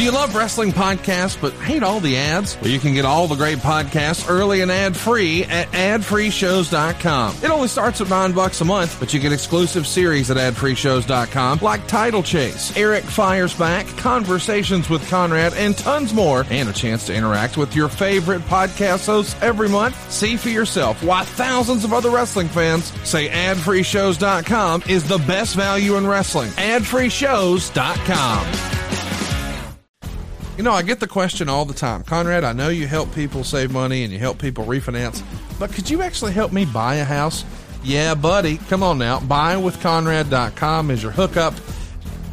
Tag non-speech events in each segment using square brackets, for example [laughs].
Do you love wrestling podcasts but hate all the ads? Well, you can get all the great podcasts early and ad-free at adfreeshows.com. It only starts at nine bucks a month, but you get exclusive series at adfreeshows.com like Title Chase, Eric Fires Back, Conversations with Conrad, and tons more, and a chance to interact with your favorite podcast hosts every month. See for yourself why thousands of other wrestling fans say adfreeshows.com is the best value in wrestling. adfreeshows.com. You know, I get the question all the time. Conrad, I know you help people save money and you help people refinance, but could you actually help me buy a house? Yeah, buddy. Come on now. Buywithconrad.com is your hookup.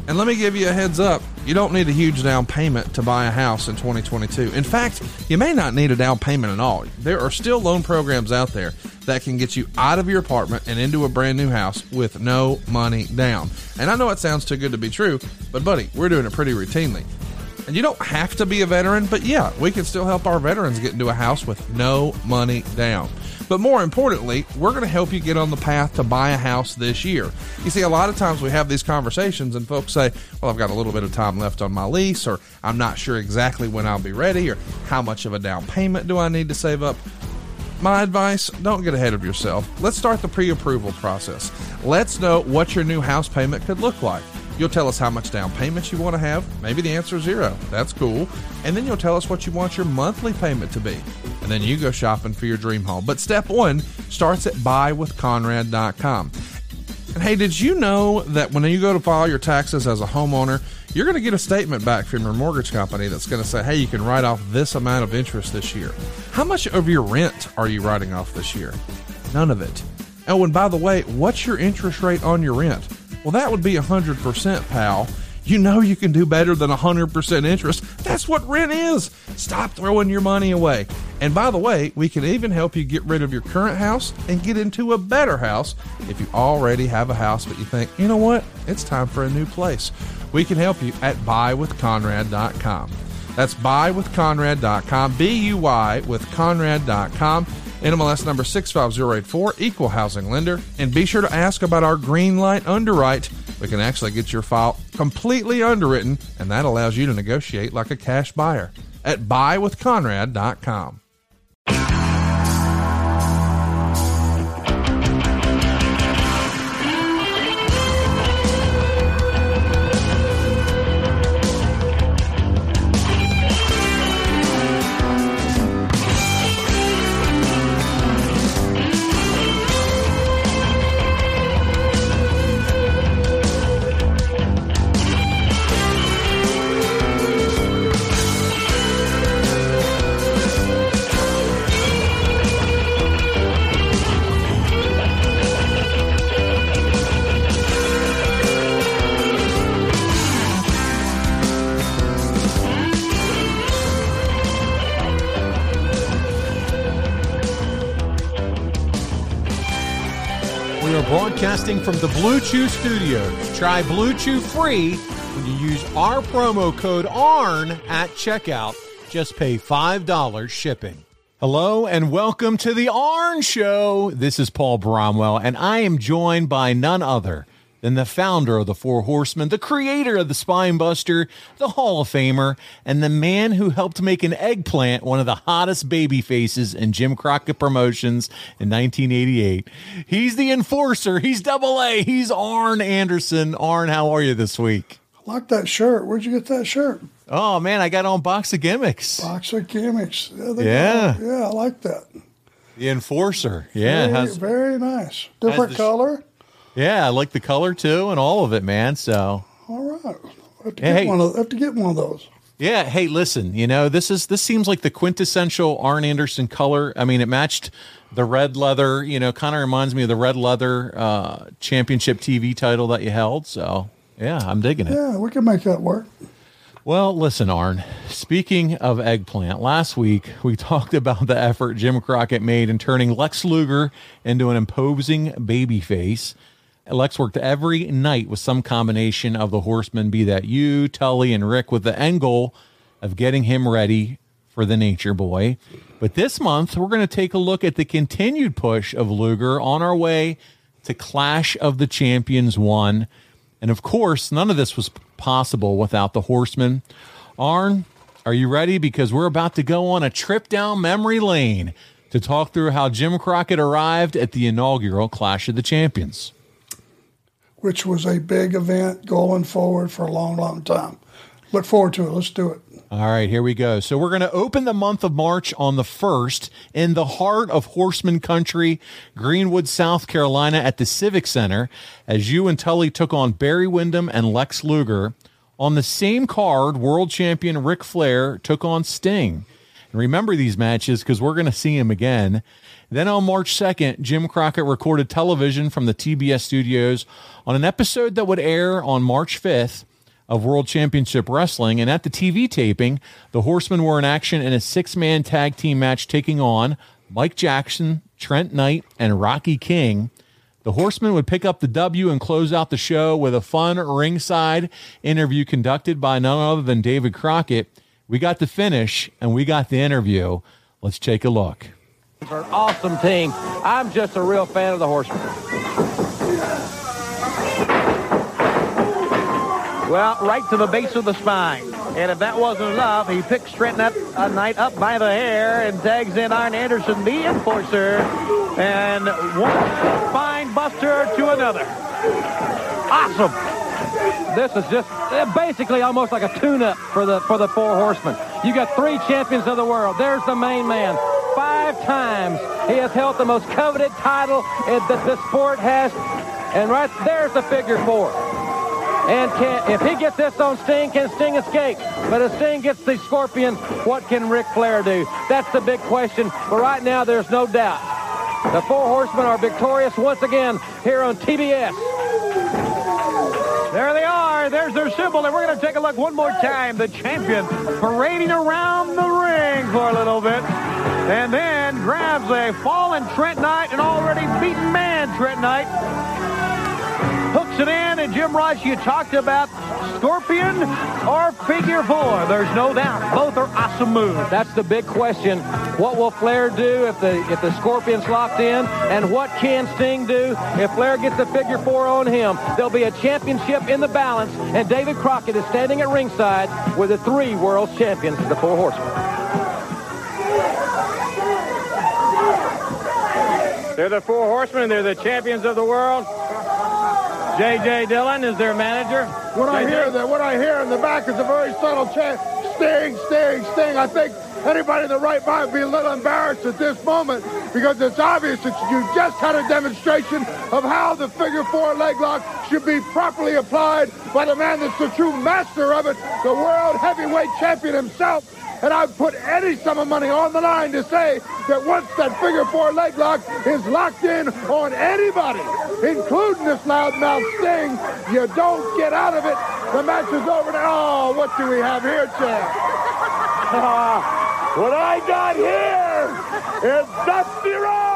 And let me give you a heads up. You don't need a huge down payment to buy a house in 2022. In fact, you may not need a down payment at all. There are still loan programs out there that can get you out of your apartment and into a brand new house with no money down. And I know it sounds too good to be true, but buddy, we're doing it pretty routinely. And you don't have to be a veteran, but yeah, we can still help our veterans get into a house with no money down. But more importantly, we're going to help you get on the path to buy a house this year. You see, a lot of times we have these conversations and folks say, well, I've got a little bit of time left on my lease, or I'm not sure exactly when I'll be ready, or how much of a down payment do I need to save up? My advice don't get ahead of yourself. Let's start the pre approval process. Let's know what your new house payment could look like. You'll tell us how much down payment you want to have. Maybe the answer is zero. That's cool. And then you'll tell us what you want your monthly payment to be. And then you go shopping for your dream home. But step one starts at buywithconrad.com. And hey, did you know that when you go to file your taxes as a homeowner, you're going to get a statement back from your mortgage company that's going to say, hey, you can write off this amount of interest this year. How much of your rent are you writing off this year? None of it. Oh, and by the way, what's your interest rate on your rent? Well, that would be 100%, pal. You know you can do better than 100% interest. That's what rent is. Stop throwing your money away. And by the way, we can even help you get rid of your current house and get into a better house if you already have a house, but you think, you know what? It's time for a new place. We can help you at buywithconrad.com. That's buywithconrad.com, B U Y with Conrad.com. NMLS number 65084, equal housing lender. And be sure to ask about our green light underwrite. We can actually get your file completely underwritten, and that allows you to negotiate like a cash buyer at buywithconrad.com. from the Blue Chew Studios. Try Blue Chew free when you use our promo code ARN at checkout. Just pay $5 shipping. Hello and welcome to the ARN Show. This is Paul Bromwell, and I am joined by none other than the founder of the Four Horsemen, the creator of the Spine Buster, the Hall of Famer, and the man who helped make an eggplant one of the hottest baby faces in Jim Crockett Promotions in 1988. He's the enforcer. He's double A. He's Arn Anderson. Arn, how are you this week? I like that shirt. Where'd you get that shirt? Oh man, I got on Box of Gimmicks. Box of gimmicks. Yeah, Yeah. I like that. The enforcer. Yeah, very, has, very nice. Different color. Yeah, I like the color too and all of it, man. So All right. I have to, Hey. get one of, I have to get one of those. Yeah, hey, listen, you know, this is this seems like the quintessential Arn Anderson color. I mean, it matched the red leather, you know, kind of reminds me of the red leather uh championship TV title that you held. So, yeah, I'm digging it. Yeah, we can make that work. Well, listen, Arn. Speaking of eggplant, last week we [laughs] talked about the effort Jim Crockett made in turning Lex Luger into an imposing baby face. Lex worked every night with some combination of the horsemen, be that you, Tully, and Rick, with the end goal of getting him ready for the Nature Boy. But this month, we're going to take a look at the continued push of Luger on our way to Clash of the Champions 1. And of course, none of this was possible without the horsemen. Arn, are you ready? Because we're about to go on a trip down memory lane to talk through how Jim Crockett arrived at the inaugural Clash of the Champions. Which was a big event going forward for a long, long time. Look forward to it. Let's do it. All right, here we go. So we're going to open the month of March on the 1st in the heart of Horseman Country, Greenwood, South Carolina at the Civic Center as you and Tully took on Barry Windham and Lex Luger. On the same card, world champion Ric Flair took on Sting. And remember these matches because we're going to see him again. Then on March 2nd, Jim Crockett recorded television from the TBS studios on an episode that would air on March 5th of World Championship Wrestling. And at the TV taping, the Horsemen were in action in a six man tag team match taking on Mike Jackson, Trent Knight, and Rocky King. The Horsemen would pick up the W and close out the show with a fun ringside interview conducted by none other than David Crockett. We got the finish and we got the interview. Let's take a look. An awesome team. I'm just a real fan of the Horsemen. Well, right to the base of the spine. And if that wasn't enough, he picks Trenton up a night up by the hair and tags in Arn Anderson, the enforcer, and one spine buster to another. Awesome. This is just uh, basically almost like a tune-up for the for the four horsemen. You got three champions of the world. There's the main man. Five times he has held the most coveted title that the sport has. And right there's the figure four. And can, if he gets this on Sting, can Sting escape? But if Sting gets the Scorpion, what can Ric Flair do? That's the big question. But right now, there's no doubt. The Four Horsemen are victorious once again here on TBS. There they are. There's their symbol. And we're going to take a look one more time. The champion parading around the ring for a little bit. And then grabs a fallen Trent Knight, an already beaten man Trent Knight hooks it in, and Jim Ross, you talked about Scorpion or Figure Four. There's no doubt. Both are awesome moves. That's the big question. What will Flair do if the if the Scorpion's locked in? And what can Sting do if Flair gets the Figure Four on him? There'll be a championship in the balance, and David Crockett is standing at ringside with the three world champions, the Four Horsemen. They're the Four Horsemen. They're the champions of the world. J.J. Dillon is their manager. What I hear that what I hear in the back is a very subtle chant, Sting, Sting, Sting. I think anybody in the right mind would be a little embarrassed at this moment because it's obvious that you just had a demonstration of how the figure four leg lock should be properly applied by the man that's the true master of it, the world heavyweight champion himself. And I'd put any sum of money on the line to say that once that figure four leg lock is locked in on anybody, including this loudmouth Sting, you don't get out of it. The match is over now. Oh, what do we have here, Chad? [laughs] Ah, what I got here is Dusty Rhodes.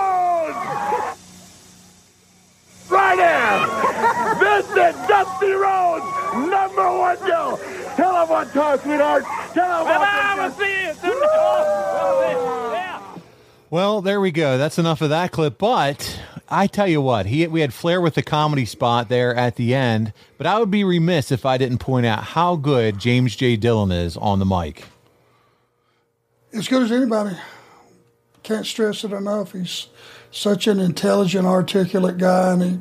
Right in. This is Dusty Rhodes, number one Joe. Tell him one time, sweetheart. Tell him one Well, there we go. That's enough of that clip. But I tell you what, he we had Flair with the comedy spot there at the end. But I would be remiss if I didn't point out how good James J. Dillon is on the mic. As good as anybody. Can't stress it enough. He's such an intelligent, articulate guy, and he,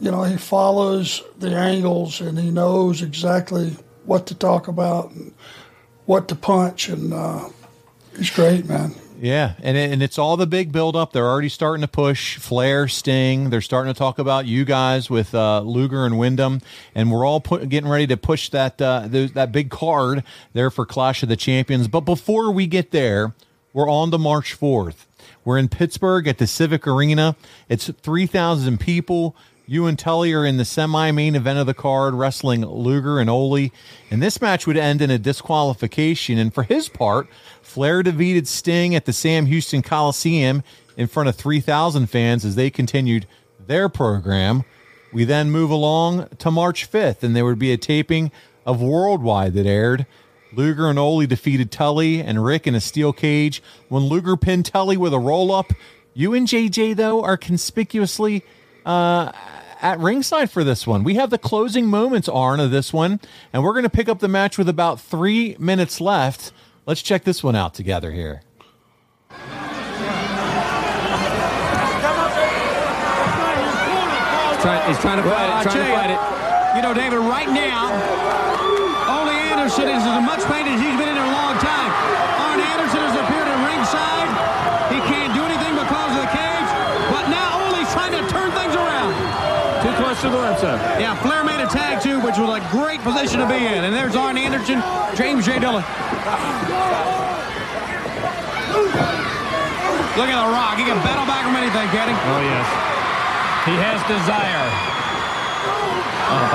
you know, he follows the angles and he knows exactly what to talk about and what to punch, and uh, he's great, man. Yeah, and and it's all the big build up. They're already starting to push Flair, Sting. They're starting to talk about you guys with uh, Luger and Windham, and we're all put, getting ready to push that uh, th- that big card there for Clash of the Champions. But before we get there, we're on to March fourth. We're in Pittsburgh at the Civic Arena. It's three thousand people. You and Tully are in the semi main event of the card, wrestling Luger and Ole. And this match would end in a disqualification. And for his part, Flair defeated Sting at the Sam Houston Coliseum in front of 3,000 fans as they continued their program. We then move along to March 5th, and there would be a taping of Worldwide that aired. Luger and Ole defeated Tully and Rick in a steel cage. When Luger pinned Tully with a roll up, you and JJ, though, are conspicuously uh, at ringside for this one. We have the closing moments, Arn, of this one, and we're going to pick up the match with about three minutes left. Let's check this one out together here. He's trying, he's trying to fight I it, trying to you, fight it. You know, David, right now, Ole Anderson is as much pain as he's been in a long time. Arn Anderson has appeared at ringside. He can't do anything because of the cage. But now Ole's trying to turn things around. To the left side. Yeah, Flair made a tag too, which was a great position to be in. And there's Arn Anderson, James J. Dillon. Look at The Rock. He can battle back from anything, can he? Oh, yes. He has desire. Oh.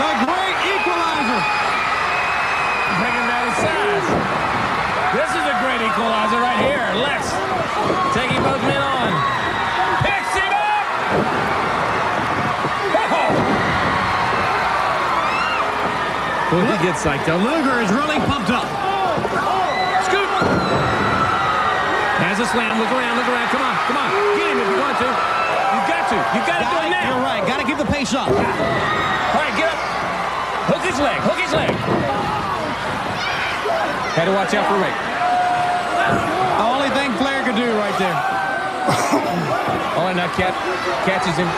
The great equalizer. Bringing that size. This is a great equalizer right here. Lex taking both men on. Picks him up. He gets psyched up. Luger is really pumped up. Scoop. Has a slam. Look around. Look around. Come on. Come on. Get him if you want to. You've got to. You've got to do it now. You're right. Got to keep the pace up. All right, get up. Hook his leg. Hook his leg. Had to watch out for Rick. The only thing Flair could do right there. [coughs] Oh, and now Cat catches him.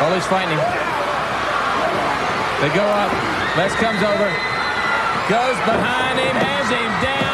Ole's fighting him. They go up. Lex comes over. Goes behind him. Has him down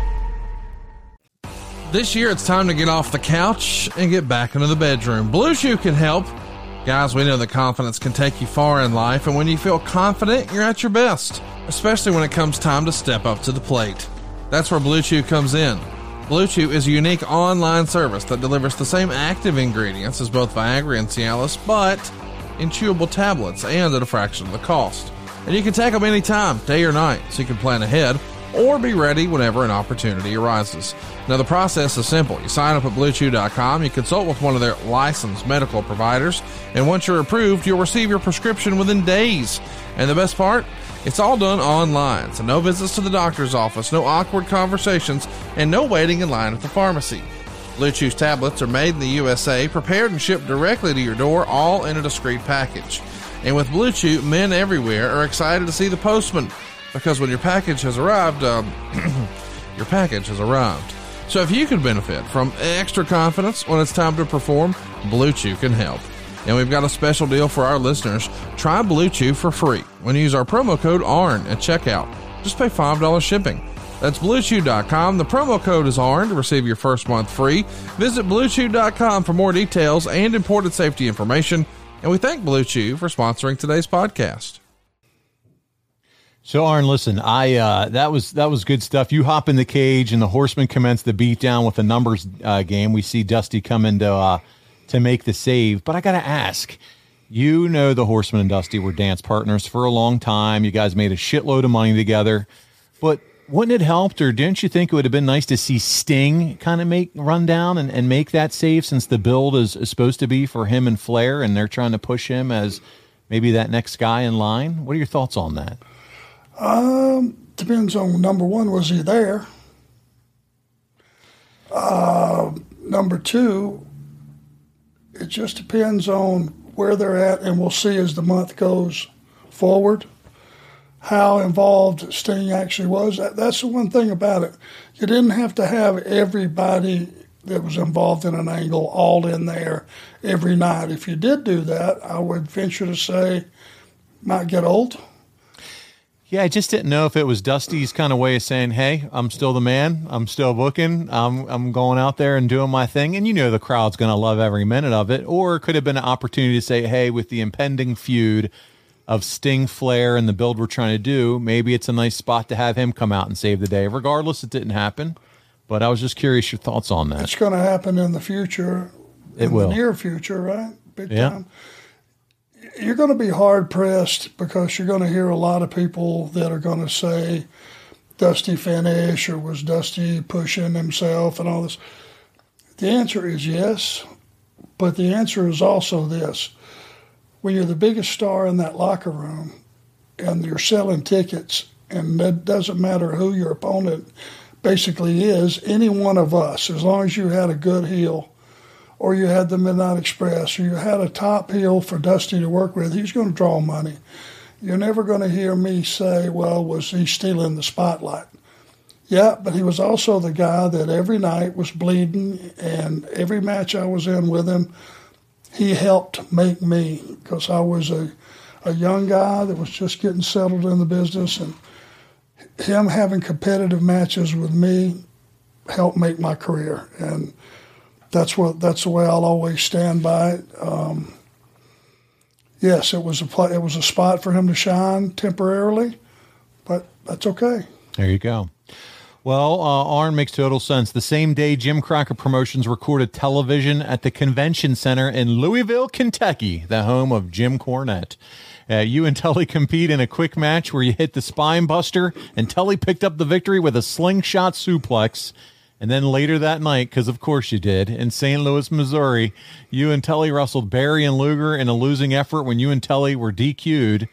This year, it's time to get off the couch and get back into the bedroom. Blue Chew can help. Guys, we know that confidence can take you far in life, and when you feel confident, you're at your best, especially when it comes time to step up to the plate. That's where Blue Chew comes in. Blue Chew is a unique online service that delivers the same active ingredients as both Viagra and Cialis, but in chewable tablets and at a fraction of the cost. And you can take them anytime, day or night, so you can plan ahead or be ready whenever an opportunity arises. Now, the process is simple. You sign up at BlueChew.com, you consult with one of their licensed medical providers, and once you're approved, you'll receive your prescription within days. And the best part? It's all done online, so no visits to the doctor's office, no awkward conversations, and no waiting in line at the pharmacy. Blue Chew's tablets are made in the USA, prepared and shipped directly to your door, all in a discreet package. And with Blue Chew, men everywhere are excited to see the postman because when your package has arrived, um, [clears throat] your package has arrived. So if you could benefit from extra confidence when it's time to perform, Blue Chew can help. And we've got a special deal for our listeners. Try Blue Chew for free when you use our promo code ARN at checkout. Just pay $5 shipping. That's bluechew.com. The promo code is ARN to receive your first month free. Visit bluechew.com for more details and important safety information. And we thank Blue Chew for sponsoring today's podcast. So, Arn, listen, I uh, that was that was good stuff. You hop in the cage, and the horsemen commence the beatdown with a numbers uh, game. We see Dusty come into uh, to make the save, but I got to ask. You know the Horseman and Dusty were dance partners for a long time. You guys made a shitload of money together, but wouldn't it helped, or didn't you think it would have been nice to see Sting kind of make run down and, and make that save since the build is, is supposed to be for him and Flair, and they're trying to push him as maybe that next guy in line? What are your thoughts on that? Um, depends on number one, was he there? Uh, number two, it just depends on where they're at, and we'll see as the month goes forward how involved Sting actually was. That, that's the one thing about it. You didn't have to have everybody that was involved in an angle all in there every night. If you did do that, I would venture to say might get old. Yeah, I just didn't know if it was Dusty's kind of way of saying, "Hey, I'm still the man. I'm still booking. I'm I'm going out there and doing my thing." And you know the crowd's going to love every minute of it. Or it could have been an opportunity to say, "Hey, with the impending feud of Sting, Flair, and the build we're trying to do, maybe it's a nice spot to have him come out and save the day." Regardless, it didn't happen. But I was just curious your thoughts on that. It's going to happen in the future. It in will. the near future, right? Big Yeah. time. You're going to be hard pressed because you're going to hear a lot of people that are going to say Dusty finish or was Dusty pushing himself and all this. The answer is yes, but the answer is also this: when you're the biggest star in that locker room and you're selling tickets, and it doesn't matter who your opponent basically is, any one of us, as long as you had a good heel or you had the Midnight Express, or you had a top heel for Dusty to work with, he's going to draw money. You're never going to hear me say, well, was he stealing the spotlight? Yeah, but he was also the guy that every night was bleeding, and every match I was in with him, he helped make me because I was a, a young guy that was just getting settled in the business, and him having competitive matches with me helped make my career. And that's what that's the way I'll always stand by it. Um, yes, it was a it was a spot for him to shine temporarily, but that's okay. There you go. Well, uh, Arn makes total sense. The same day, Jim Crockett Promotions recorded television at the Convention Center in Louisville, Kentucky, the home of Jim Cornette. Uh, you and Tully compete in a quick match where you hit the spine buster, and Tully picked up the victory with a slingshot suplex. And then later that night, because of course you did, in St. Louis, Missouri, you and Tully wrestled Barry and Luger in a losing effort when you and Tully were DQ'd.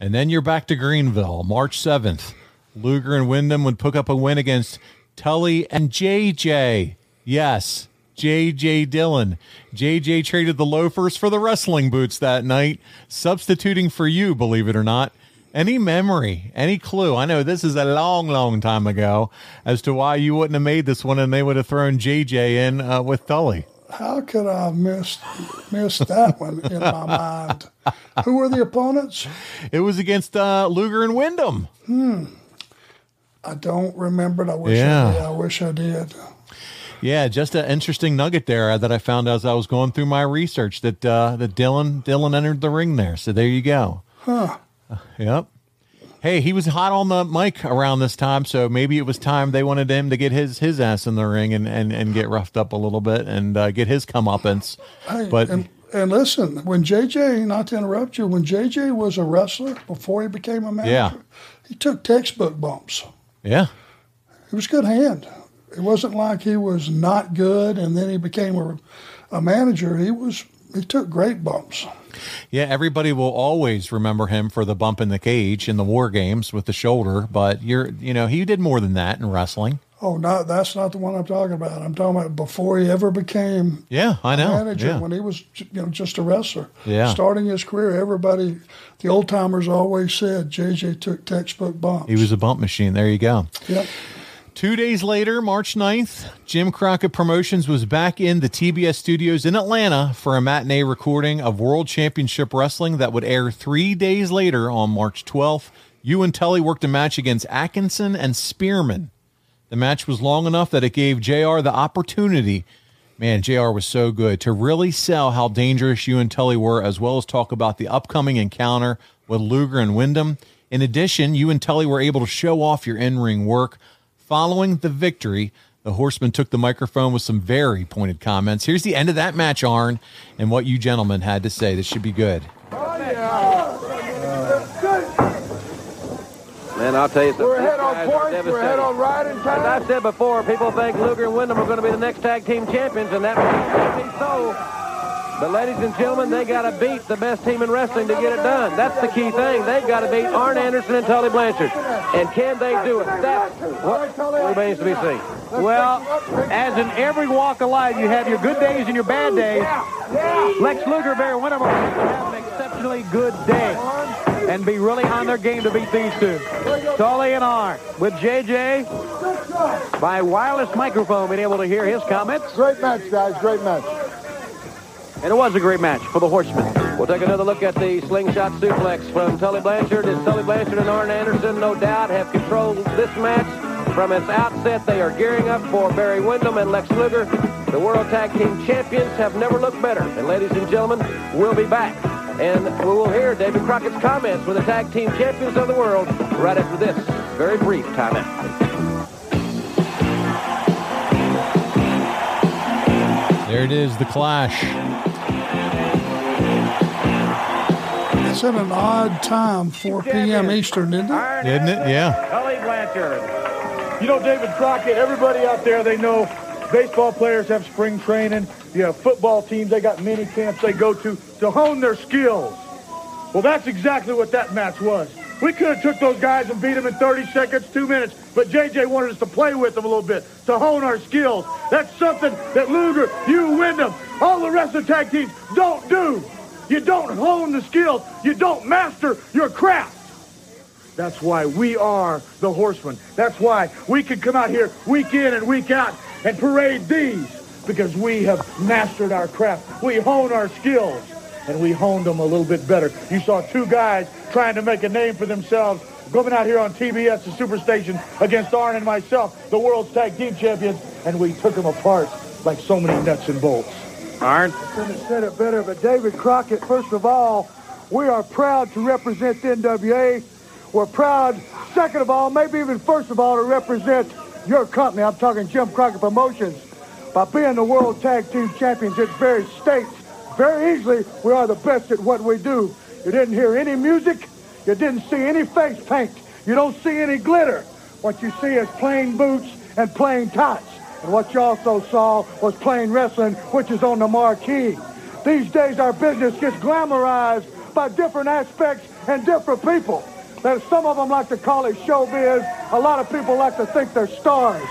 And then you're back to Greenville, March 7th. Luger and Windham would pick up a win against Tully and JJ. Yes, JJ Dillon. JJ traded the loafers for the wrestling boots that night, substituting for you, believe it or not. Any memory, any clue? I know this is a long, long time ago as to why you wouldn't have made this one and they would have thrown JJ in uh, with Tully. How could I have missed missed that one in my [laughs] mind? Who were the opponents? It was against uh, Luger and Windham. Hmm. I don't remember it. I wish Yeah. I did. I wish I did. Yeah, just an interesting nugget there that I found as I was going through my research that uh, that Dillon Dillon entered the ring there. So there you go. Huh. Yep. Hey, he was hot on the mic around this time, so maybe it was time they wanted him to get his his ass in the ring and and, and get roughed up a little bit and uh, get his comeuppance. Hey, but and, and listen, when JJ, not to interrupt you, when JJ was a wrestler before he became a manager, Yeah. he took textbook bumps. yeah, He was good hand. It wasn't like he was not good and then he became a, a manager. He was he took great bumps. Yeah, everybody will always remember him for the bump in the cage in the war games with the shoulder, but you're you know, he did more than that in wrestling. Oh, no, that's not the one I'm talking about. I'm talking about before he ever became Yeah, I know. manager. Yeah. When he was, you know, just a wrestler. Yeah. Starting his career, everybody, the old timers always said JJ took textbook bumps. He was a bump machine. There you go. Yep. Two days later, March 9th, Jim Crockett Promotions was back in the TBS studios in Atlanta for a matinee recording of World Championship Wrestling that would air three days later on March 12th. You and Tully worked a match against Atkinson and Spearman. The match was long enough that it gave JR the opportunity. Man, JR was so good to really sell how dangerous you and Tully were, as well as talk about the upcoming encounter with Luger and Windham. In addition, you and Tully were able to show off your in ring work. Following the victory, the Horseman took the microphone with some very pointed comments. Here's the end of that match, Arn, and what you gentlemen had to say. This should be good. Oh, yeah. Man, I'll tell you something. We're ahead on points. We're ahead on riding As. I said before, people think Luger and Windham are going to be the next tag team champions, and that may be so. But ladies and gentlemen, they got to beat the best team in wrestling to get it done. That's the key thing. They've got to beat Arn Anderson and Tully Blanchard. And can they do it? That's what remains to be seen. Well, as in every walk of life, you have your good days and your bad days. Lex Luger, Barry Windham are have an exceptionally good day and be really on their game to beat these two. Tully and Arn with JJ by wireless microphone being able to hear his comments. Great match, guys. Great match. And it was a great match for the Horsemen. We'll take another look at the slingshot suplex from Tully Blanchard. As Tully Blanchard and Arn Anderson, no doubt, have controlled this match from its outset. They are gearing up for Barry Windham and Lex Luger. The World Tag Team Champions have never looked better. And ladies and gentlemen, we'll be back. And we will hear David Crockett's comments with the Tag Team Champions of the World right after this very brief timeout. There it is, the clash. It's at an odd time, 4 p.m. Eastern, isn't it? Isn't it? Yeah. Tully Blanchard. You know, David Crockett, everybody out there, they know baseball players have spring training. You have football teams, they got mini camps they go to to hone their skills. Well, that's exactly what that match was. We could have took those guys and beat them in 30 seconds, two minutes, but JJ wanted us to play with them a little bit, to hone our skills. That's something that Luger, you, Windham, all the rest of the tag teams don't do. You don't hone the skills. You don't master your craft. That's why we are the horsemen. That's why we can come out here week in and week out and parade these because we have mastered our craft. We hone our skills and we honed them a little bit better. You saw two guys trying to make a name for themselves coming out here on TBS, the Superstation, against Arn and myself, the world's tag team champions, and we took them apart like so many nuts and bolts. Arn? Couldn't have said it better, but David Crockett, first of all, we are proud to represent the NWA. We're proud, second of all, maybe even first of all, to represent your company. I'm talking Jim Crockett Promotions. By being the World Tag Team Champions, it very states very easily we are the best at what we do. You didn't hear any music. You didn't see any face paint. You don't see any glitter. What you see is plain boots and plain tights. And what you also saw was plain wrestling, which is on the marquee. These days, our business gets glamorized by different aspects and different people. There's some of them like to call it showbiz. A lot of people like to think they're stars.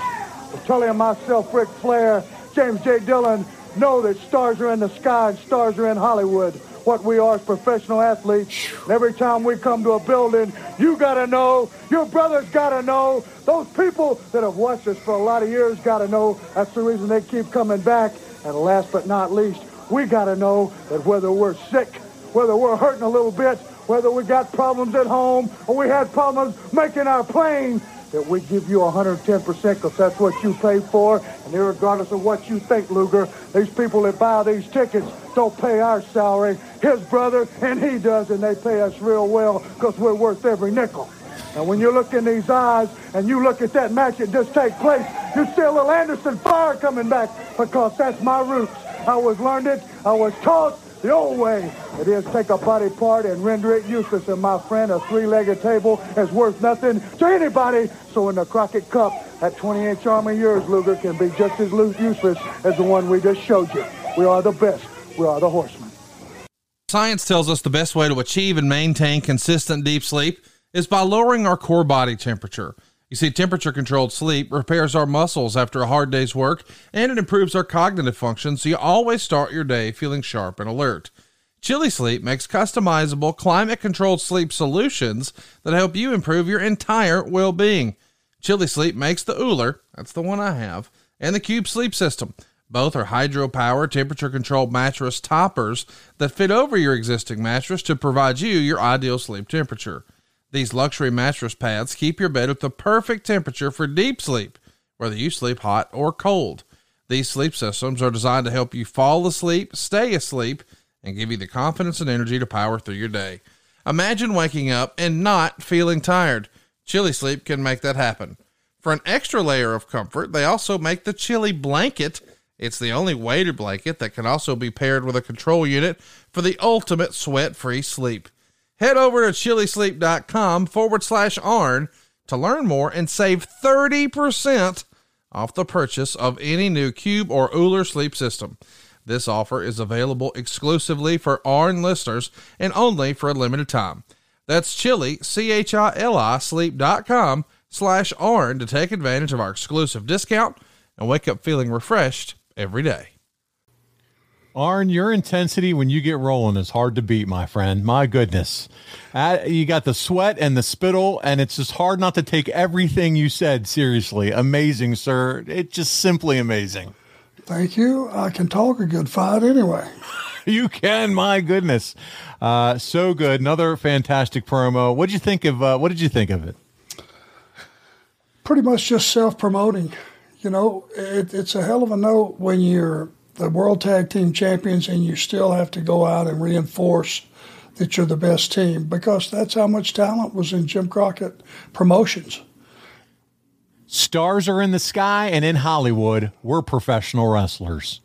But Tully and myself, Ric Flair, James J. Dillon, know that stars are in the sky and stars are in Hollywood. What we are as professional athletes. And every time we come to a building, you gotta know, your brothers gotta know, those people that have watched us for a lot of years gotta know. That's the reason they keep coming back. And last but not least, we gotta know that whether we're sick, whether we're hurting a little bit, whether we got problems at home or we had problems making our plane, that we give you 110% because that's what you paid for. And regardless of what you think, Luger, these people that buy these tickets don't pay our salary. His brother, and he does, and they pay us real well because we're worth every nickel. And when you look in these eyes and you look at that match that just take place, you see a little Anderson fire coming back because that's my roots. I was learned it. I was taught the old way. It is take a body part and render it useless. And my friend, a three-legged table is worth nothing to anybody. So in the Crockett Cup, that 20-inch arm of yours, Luger, can be just as useless as the one we just showed you. We are the best. We are the horsemen. Science tells us the best way to achieve and maintain consistent deep sleep is by lowering our core body temperature. You see, temperature controlled sleep repairs our muscles after a hard day's work and it improves our cognitive function so you always start your day feeling sharp and alert. Chili Sleep makes customizable, climate controlled sleep solutions that help you improve your entire well being. Chili Sleep makes the Ooler, that's the one I have, and the Cube Sleep System. Both are hydro-powered, temperature-controlled mattress toppers that fit over your existing mattress to provide you your ideal sleep temperature. These luxury mattress pads keep your bed at the perfect temperature for deep sleep, whether you sleep hot or cold. These sleep systems are designed to help you fall asleep, stay asleep, and give you the confidence and energy to power through your day. Imagine waking up and not feeling tired. Chili Sleep can make that happen. For an extra layer of comfort, they also make the Chili Blanket. It's the only weighted blanket that can also be paired with a control unit for the ultimate sweat free sleep. Head over to chilisleep.com forward slash ARN to learn more and save 30% off the purchase of any new Cube or Ooler sleep system. This offer is available exclusively for ARN listeners and only for a limited time. That's chili, C-H-I-L-I, sleep.com slash ARN to take advantage of our exclusive discount and wake up feeling refreshed every day. Arn, your intensity when you get rolling is hard to beat, my friend. My goodness. Uh, you got the sweat and the spittle, and it's just hard not to take everything you said seriously. Amazing, sir. It's just simply amazing. Thank you. I can talk a good fight anyway. [laughs] you can. My goodness, uh, so good. Another fantastic promo. What did you think of? Uh, what did you think of it? Pretty much just self promoting. You know, it, it's a hell of a note when you're the World Tag Team Champions and you still have to go out and reinforce that you're the best team because that's how much talent was in Jim Crockett promotions. Stars are in the sky, and in Hollywood, we're professional wrestlers.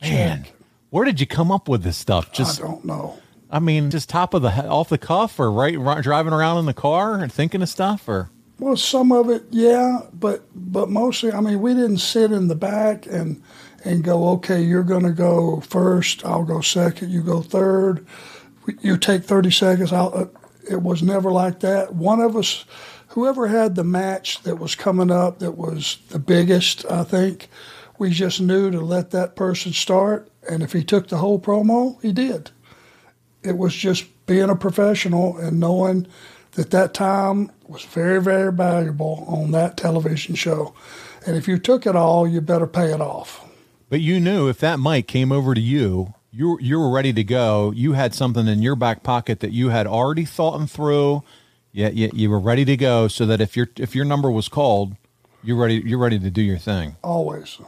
Man, where did you come up with this stuff? Just I don't know. I mean, just top of the off the cuff, or right, right driving around in the car and thinking of stuff, or well, some of it, yeah, but but mostly, I mean, we didn't sit in the back and and go, okay, you're going to go first, I'll go second, you go third, you take 30 seconds. I'll, uh, it was never like that. One of us whoever had the match that was coming up that was the biggest, I think, we just knew to let that person start. And if he took the whole promo, he did. It was just being a professional and knowing that that time was very, very valuable on that television show. And if you took it all, you better pay it off. But you knew if that mic came over to you, you you were ready to go. You had something in your back pocket that you had already thought and through yeah, you, you were ready to go, so that if your if your number was called, you're ready. You're ready to do your thing. Always.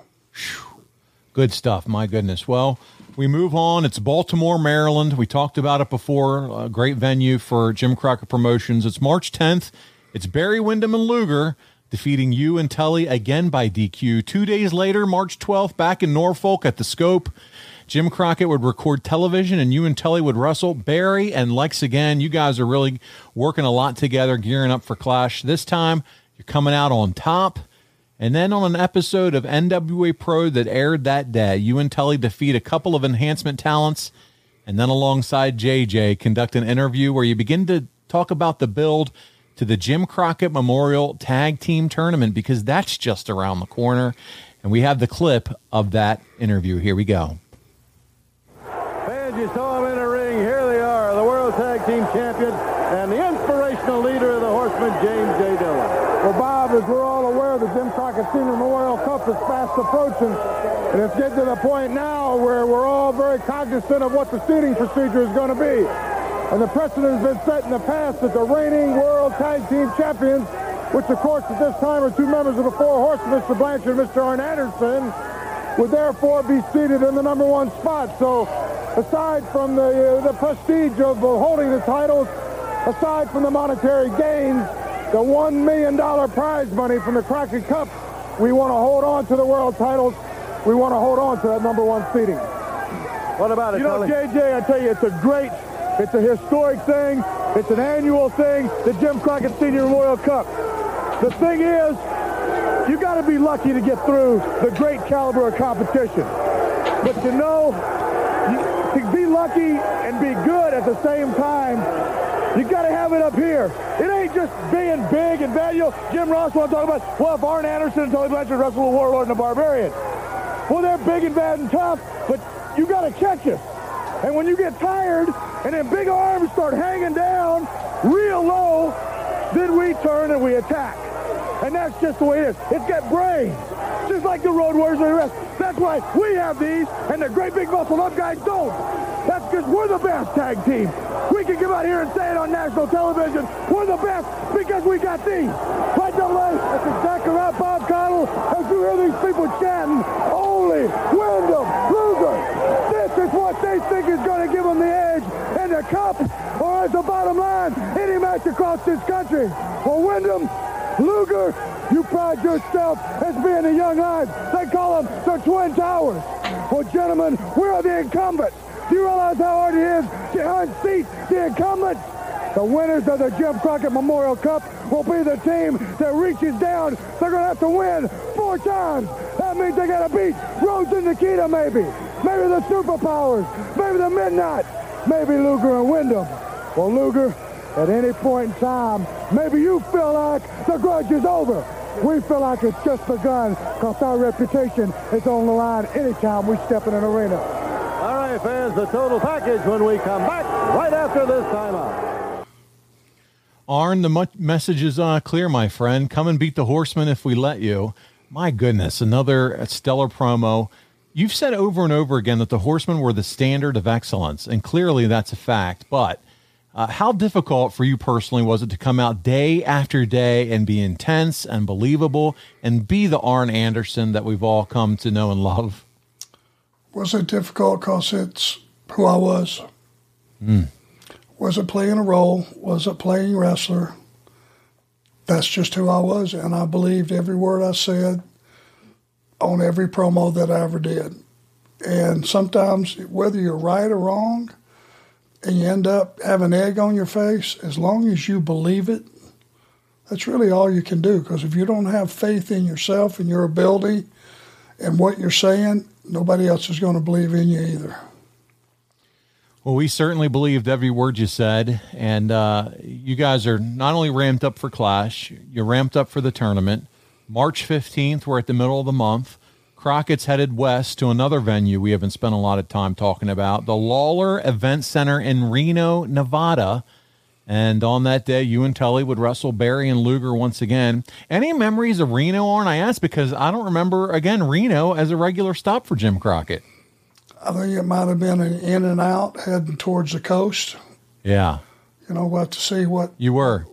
Good stuff. My goodness. Well, we move on. It's Baltimore, Maryland. We talked about it before. A great venue for Jim Crockett Promotions. It's March 10th. It's Barry Windham and Luger defeating you and Tully again by DQ. Two days later, March 12th, back in Norfolk at the Scope. Jim Crockett would record television and you and Tully would wrestle. Barry and Lex again, you guys are really working a lot together, gearing up for Clash. This time, you're coming out on top. And then on an episode of NWA Pro that aired that day, you and Tully defeat a couple of enhancement talents. And then alongside JJ, conduct an interview where you begin to talk about the build to the Jim Crockett Memorial Tag Team Tournament because that's just around the corner. And we have the clip of that interview. Here we go. Fans, You saw them in the ring. Here they are, the World Tag Team Champions and the inspirational leader of the Horsemen, James J. Dillon. Well, Bob, as we're all aware, the Jim Crockett Senior Memorial Cup is fast approaching. And it's getting to the point now where we're all very cognizant of what the seating procedure is going to be. And the precedent has been set in the past that the reigning World Tag Team Champions which of course at this time are two members of the Four Horsemen, Mr. Blanchard and Mr. Arn Anderson, would therefore be seated in the number one spot. So aside from the, uh, the prestige of uh, holding the titles, aside from the monetary gains, the $1 million prize money from the Crockett Cup, we want to hold on to the world titles. We want to hold on to that number one seating. What about it, You know? JJ, I tell you, it's a great, it's a historic thing. It's an annual thing, the Jim Crockett Senior Memorial Cup. The thing is, you got to be lucky to get through the great caliber of competition. But you know, you, to be lucky and be good at the same time, you got to have it up here. It ain't just being big and bad. You know, Jim Ross want to talk about, well, if Arn Anderson and Tully Blanchard wrestle with Warlord and the Barbarian. Well, they're big and bad and tough, but you got to catch us. And when you get tired and then big arms start hanging down real low, then we turn and we attack. And that's just the way it is. It's got brains, just like the Road Warriors and the rest. That's why we have these and the great big muscle up guys don't. That's because we're the best tag team. We can come out here and say it on national television. We're the best because we got these. Right, double A? That's exactly right, Bob Caudle. As you hear these people chanting, only Windham Luger. This is what they think is going to give them the edge in the cup, or as the bottom line, any match across this country. For Windham, Luger, you pride yourself as being a young lion. They call them the Twin Towers. Well, gentlemen, we are the incumbents. Do you realize how hard it is to unseat the incumbents? The winners of the Jim Crockett Memorial Cup will be the team that reaches down. They're going to have to win four times. That means they got to beat Rhodes and Nikita, maybe. Maybe the Superpowers. Maybe the Midnight. Maybe Luger and Windham. Well, Luger, at any point in time, maybe you feel like the grudge is over. We feel like it's just begun because our reputation is on the line anytime we step in an arena. All right, fans, the total package when we come back right after this timeout. Arn, the message is uh, clear, my friend. Come and beat the Horsemen if we let you. My goodness, another stellar promo. You've said over and over again that the Horsemen were the standard of excellence, and clearly that's a fact. But uh, how difficult for you personally was it to come out day after day and be intense and believable and be the Arn Anderson that we've all come to know and love? Was it difficult because it's who I was? Mm. Was it playing a role? Was it playing wrestler? That's just who I was, and I believed every word I said on every promo that I ever did. And sometimes, whether you're right or wrong, and you end up having egg on your face, as long as you believe it, that's really all you can do. Because if you don't have faith in yourself and your ability and what you're saying, nobody else is going to believe in you either. Well, we certainly believed every word you said, and uh, you guys are not only ramped up for Clash, you're ramped up for the tournament. March 15th, we're at the middle of the month. Crockett's headed west to another venue we haven't spent a lot of time talking about, the Lawlor Event Center in Reno, Nevada. And on that day, you and Tully would wrestle Barry and Luger once again. Any memories of Reno, Arn? I asked because I don't remember, again, Reno as a regular stop for Jim Crockett. I think it might have been an in and out heading towards the coast. Yeah. You know, we'll have to see what You were.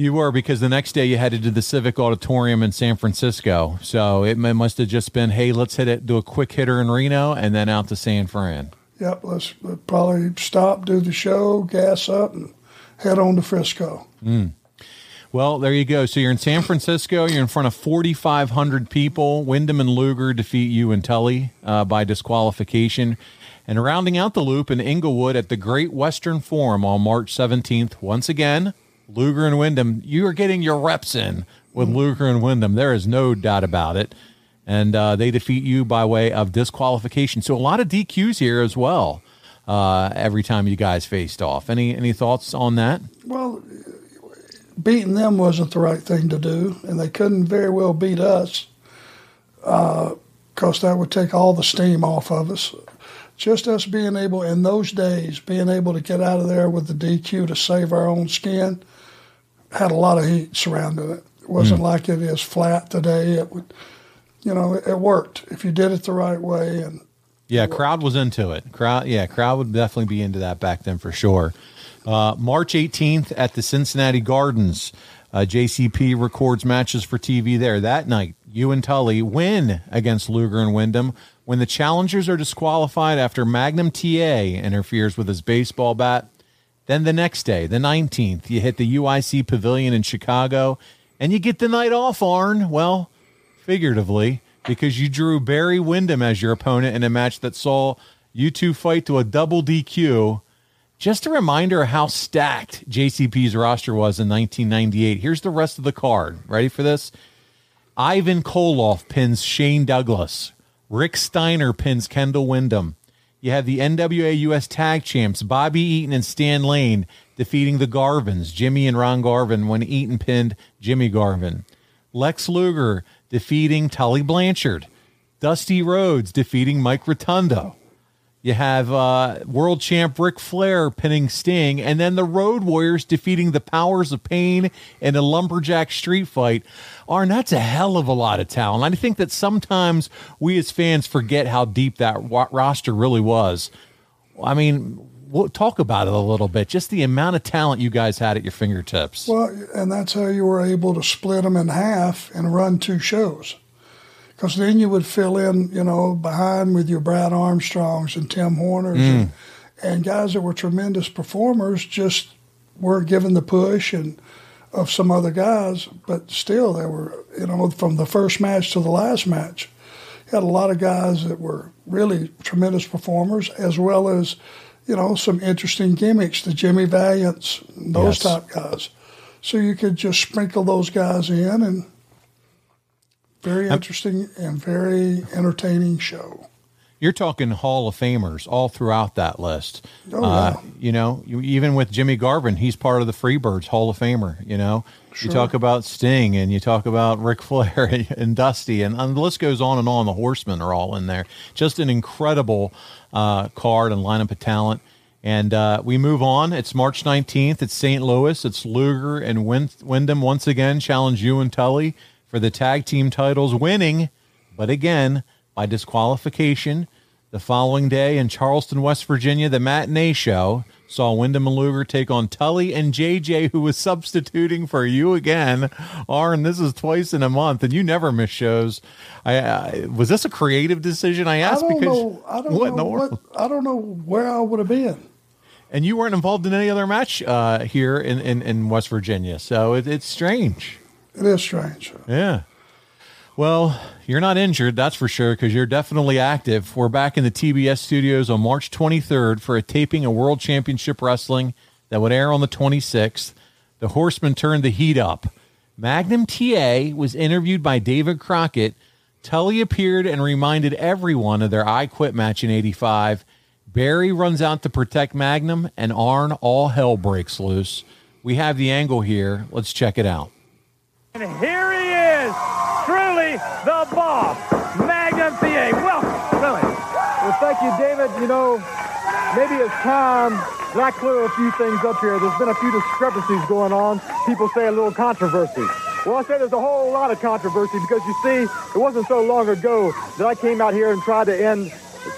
You were because the next day you headed to the Civic Auditorium in San Francisco. So it must have just been, hey, let's hit it, do a quick hitter in Reno, and then out to San Fran. Yep, let's we'll probably stop, do the show, gas up, and head on to Frisco. Mm. Well, there you go. So you're in San Francisco. You're in front of 4,500 people. Windham and Luger defeat you and Tully uh, by disqualification. And rounding out the loop in Inglewood at the Great Western Forum on March 17th, once again, Luger and Windham, you are getting your reps in with Luger and Windham. There is no doubt about it. And uh, they defeat you by way of disqualification. So a lot of DQs here as well. Uh, every time you guys faced off. Any any thoughts on that? Well, beating them wasn't the right thing to do, and they couldn't very well beat us because that would take all the steam off of us. Just us being able, in those days, being able to get out of there with the DQ to save our own skin had a lot of heat surrounding it. It wasn't Mm. like it is flat today. It would, you know, it, it worked if you did it the right way. And Yeah, crowd was into it. Crowd, yeah, crowd would definitely be into that back then for sure. Uh, March 18th at the Cincinnati Gardens. Uh, JCP records matches for TV there. That night, you and Tully win against Luger and Windham when the challengers are disqualified after Magnum TA interferes with his baseball bat. Then the next day, the 19th, you hit the UIC Pavilion in Chicago and you get the night off, Arn. Well, figuratively, because you drew Barry Windham as your opponent in a match that saw you two fight to a double DQ. Just a reminder of how stacked JCP's roster was in 1998. Here's the rest of the card. Ready for this? Ivan Koloff pins Shane Douglas. Rick Steiner pins Kendall Windham. You have the NWA US Tag Champs Bobby Eaton and Stan Lane defeating the Garvins, Jimmy and Ron Garvin, when Eaton pinned Jimmy Garvin. Lex Luger defeating Tully Blanchard. Dusty Rhodes defeating Mike Rotundo. You have uh, world champ Ric Flair pinning Sting, and then the Road Warriors defeating the Powers of Pain in a lumberjack street fight. Arn, that's a hell of a lot of talent. I think that sometimes we as fans forget how deep that roster really was. I mean, we'll talk about it a little bit. Just the amount of talent you guys had at your fingertips. Well, and that's how you were able to split them in half and run two shows because then you would fill in, you know, behind with your Brad Armstrongs and Tim Horners mm. and, and guys that were tremendous performers just weren't given the push and of some other guys, but still there were, you know, from the first match to the last match, you had a lot of guys that were really tremendous performers as well as, you know, some interesting gimmicks, the Jimmy Valiants, those yes. type guys. So you could just sprinkle those guys in and very interesting and very entertaining show. You're talking Hall of Famers all throughout that list. Oh, uh, yeah. You know, you, even with Jimmy Garvin, he's part of the Freebirds Hall of Famer. You know, sure. you talk about Sting and you talk about Ric Flair [laughs] and Dusty, and, and, the list goes on and on. The Horsemen are all in there. Just an incredible uh, card and lineup of talent. And uh, we move on. It's March 19th. It's St. Louis. It's Luger and Windham once again challenge you and Tully for the tag team titles, winning, but again, by disqualification. The following day in Charleston, West Virginia, the matinee show saw Windham and Luger take on Tully and JJ, who was substituting for you again. Arn, this is twice in a month, and you never miss shows. I, I was this a creative decision? I asked I because know, I don't what know what, I don't know where I would have been. And you weren't involved in any other match uh, here in, in, in, West Virginia, so it, it's strange. It is strange. Yeah. Well, you're not injured, that's for sure, because you're definitely active. We're back in the TBS studios on March 23rd for a taping of World Championship Wrestling that would air on the 26th. The Horsemen turned the heat up. Magnum TA was interviewed by David Crockett. Tully appeared and reminded everyone of their I Quit match in 85. Barry runs out to protect Magnum, and Arn, all hell breaks loose. We have the angle here. Let's check it out. And here he is, truly the boss, Magnum TA. Welcome, really. Well, thank you, David. You know, maybe it's time that I clear a few things up here. There's been a few discrepancies going on. People say a little controversy. Well, I say there's a whole lot of controversy because you see, it wasn't so long ago that I came out here and tried to end,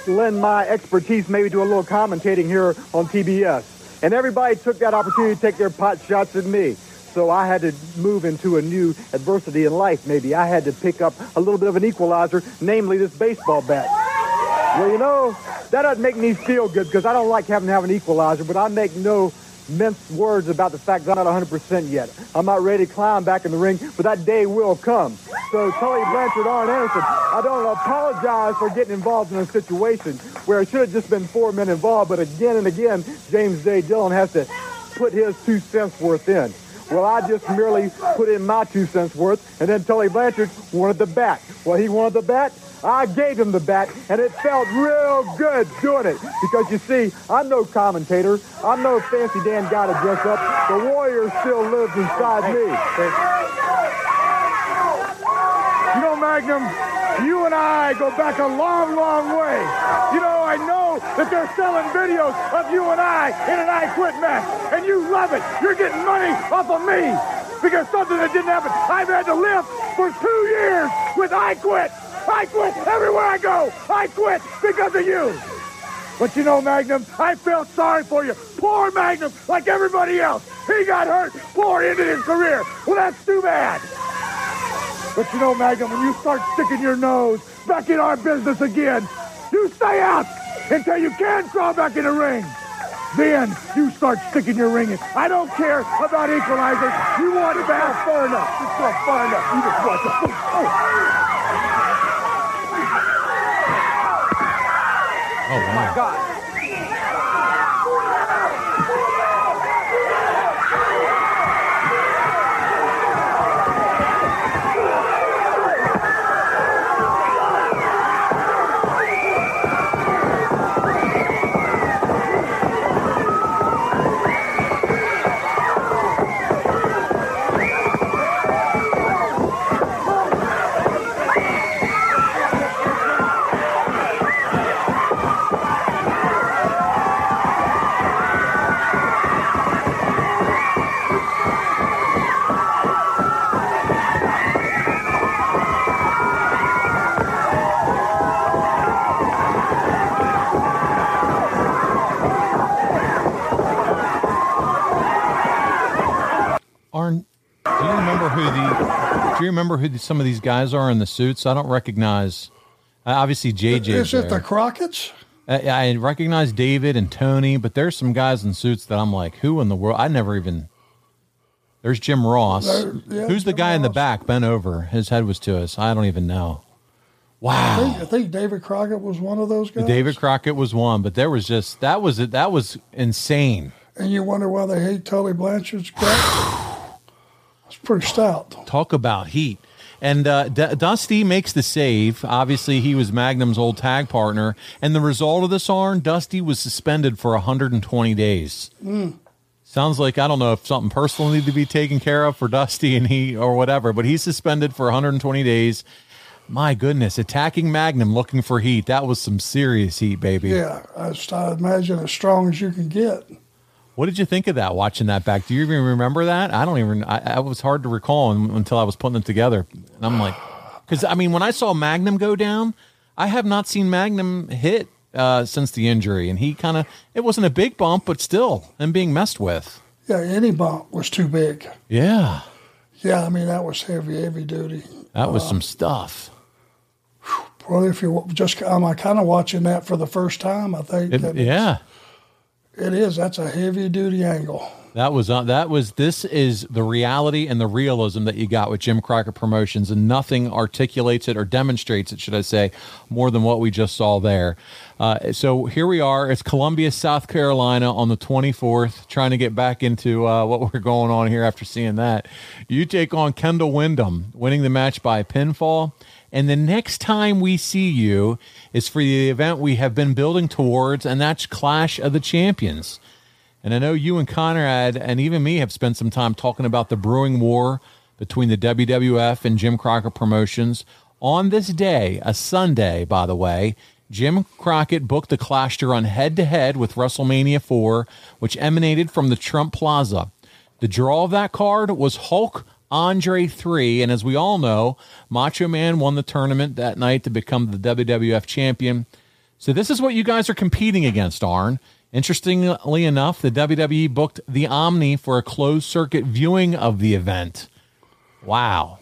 lend my expertise maybe to a little commentating here on TBS. And everybody took that opportunity to take their pot shots at me. So I had to move into a new adversity in life, maybe. I had to pick up a little bit of an equalizer, namely this baseball bat. Well, you know, that doesn't make me feel good because I don't like having to have an equalizer, but I make no mince words about the fact that I'm not 100% yet. I'm not ready to climb back in the ring, but that day will come. So Tully Blanchard, Arn Anderson, I don't apologize for getting involved in a situation where it should have just been four men involved, but again and again, James J. Dillon has to put his two cents worth in. Well, I just merely put in my two cents worth, and then Tully Blanchard wanted the bat. Well, he wanted the bat. I gave him the bat, and it felt real good doing it. Because you see, I'm no commentator. I'm no fancy Dan guy to dress up. The warrior still lives inside me. Magnum, you and I go back a long, long way. You know, I know that they're selling videos of you and I in an I Quit match, and you love it. You're getting money off of me because something that didn't happen. I've had to live for two years with I Quit. I quit everywhere I go. I quit because of you. But you know, Magnum, I felt sorry for you. Poor Magnum, like everybody else. He got hurt. Poor ended his career. Well, that's too bad. But you know, Magnum, when you start sticking your nose back in our business again, you stay out until you can crawl back in the ring. Then you start sticking your ring in. I don't care about equalizers. You want it back far enough. Just not far enough. You just watch it. Oh. Oh, wow. God. Arn, do you remember who the? Do you remember who some of these guys are in the suits? I don't recognize. Uh, obviously, JJ. Is it the Crockett's? I, I recognize David and Tony, but there's some guys in suits that I'm like, who in the world? I never even. There's Jim Ross. There- yeah, Who's the guy in the back, bent over? His head was to us. I don't even know. I Wow. think, I think David Crockett was one of those guys. David Crockett was one, but there was just that was it. That was insane. And you wonder why they hate Tully Blanchard's gut? [sighs] [laughs] pretty stout. Talk about heat. And uh, D- Dusty makes the save. Obviously, he was Magnum's old tag partner. And the result of this, Arn, Dusty was suspended for 120 days. Mm. Sounds like I don't know if something personal needed to be taken care of for Dusty and he or whatever, but he's suspended for 120 days. My goodness, attacking Magnum looking for heat. That was some serious heat, baby. Yeah, I, I imagine as strong as you can get. What did you think of that watching that back? Do you even remember that? I don't even, I, I was hard to recall until I was putting it together. And I'm like, because I mean, when I saw Magnum go down, I have not seen Magnum hit uh, since the injury. And he kind of, it wasn't a big bump, but still, and being messed with. Yeah, any bump was too big. Yeah, Yeah, I mean that was heavy, heavy duty. that was Uh, some stuff. Well, if you're just, I'm kind of watching that for the first time. I think. It- that yeah. It is. That's a heavy duty angle. That was uh, that was this is the reality and the realism that you got with Jim Crockett Promotions, and nothing articulates it or demonstrates it, should I say, more than what we just saw there. Uh, so here we are. It's Columbia, South Carolina, on the 24th. Trying to get back into uh, what we're going on here after seeing that. You take on Kendall Windham, winning the match by pinfall. And the next time we see you is for the event we have been building towards, and that's Clash of the Champions. And I know you and Conrad and even me have spent some time talking about the brewing war between the WWF and Jim Crockett Promotions. On this day, a Sunday, by the way, Jim Crockett booked the Clash to run head to head with WrestleMania 4, which emanated from the Trump Plaza. The draw of that card was Hulk Andre 3. And as we all know, Macho Man won the tournament that night to become the WWF champion. So this is what you guys are competing against, Arn. Interestingly enough, the WWE booked the Omni for a closed circuit viewing of the event. Wow.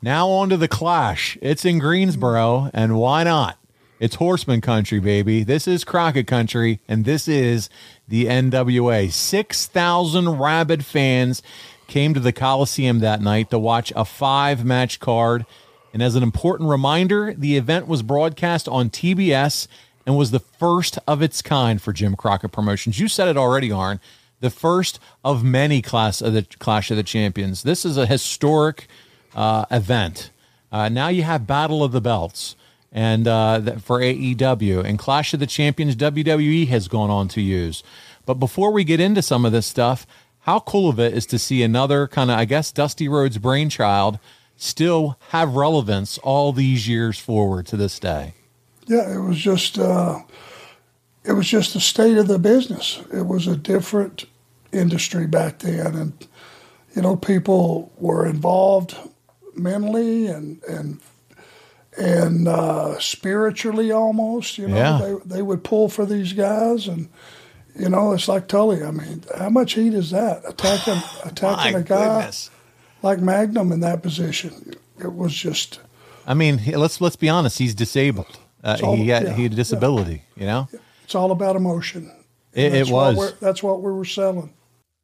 Now on to the Clash. It's in Greensboro, and why not? It's Horseman country, baby. This is Crockett country, and this is the NWA. 6,000 rabid fans came to the Coliseum that night to watch a five match card. And as an important reminder, the event was broadcast on TBS and was the first of its kind for Jim Crockett Promotions. You said it already, Arn. The first of many class of the Clash of the Champions. This is a historic uh, event. Uh, now you have Battle of the Belts and uh, for AEW and Clash of the Champions WWE has gone on to use. But before we get into some of this stuff, how cool of it is to see another kind of I guess Dusty Rhodes brainchild still have relevance all these years forward to this day. Yeah, it was just uh, it was just the state of the business. It was a different industry back then, and you know people were involved mentally and and and uh, spiritually almost. You know, Yeah. they they would pull for these guys, and you know, it's like Tully. I mean, how much heat is that attacking [sighs] attacking a guy goodness. like Magnum in that position? It was just I mean, let's let's be honest. He's disabled. Uh, all- he had yeah, he had a disability. You know, it's all about emotion. it, it was. we're- that's what we were selling.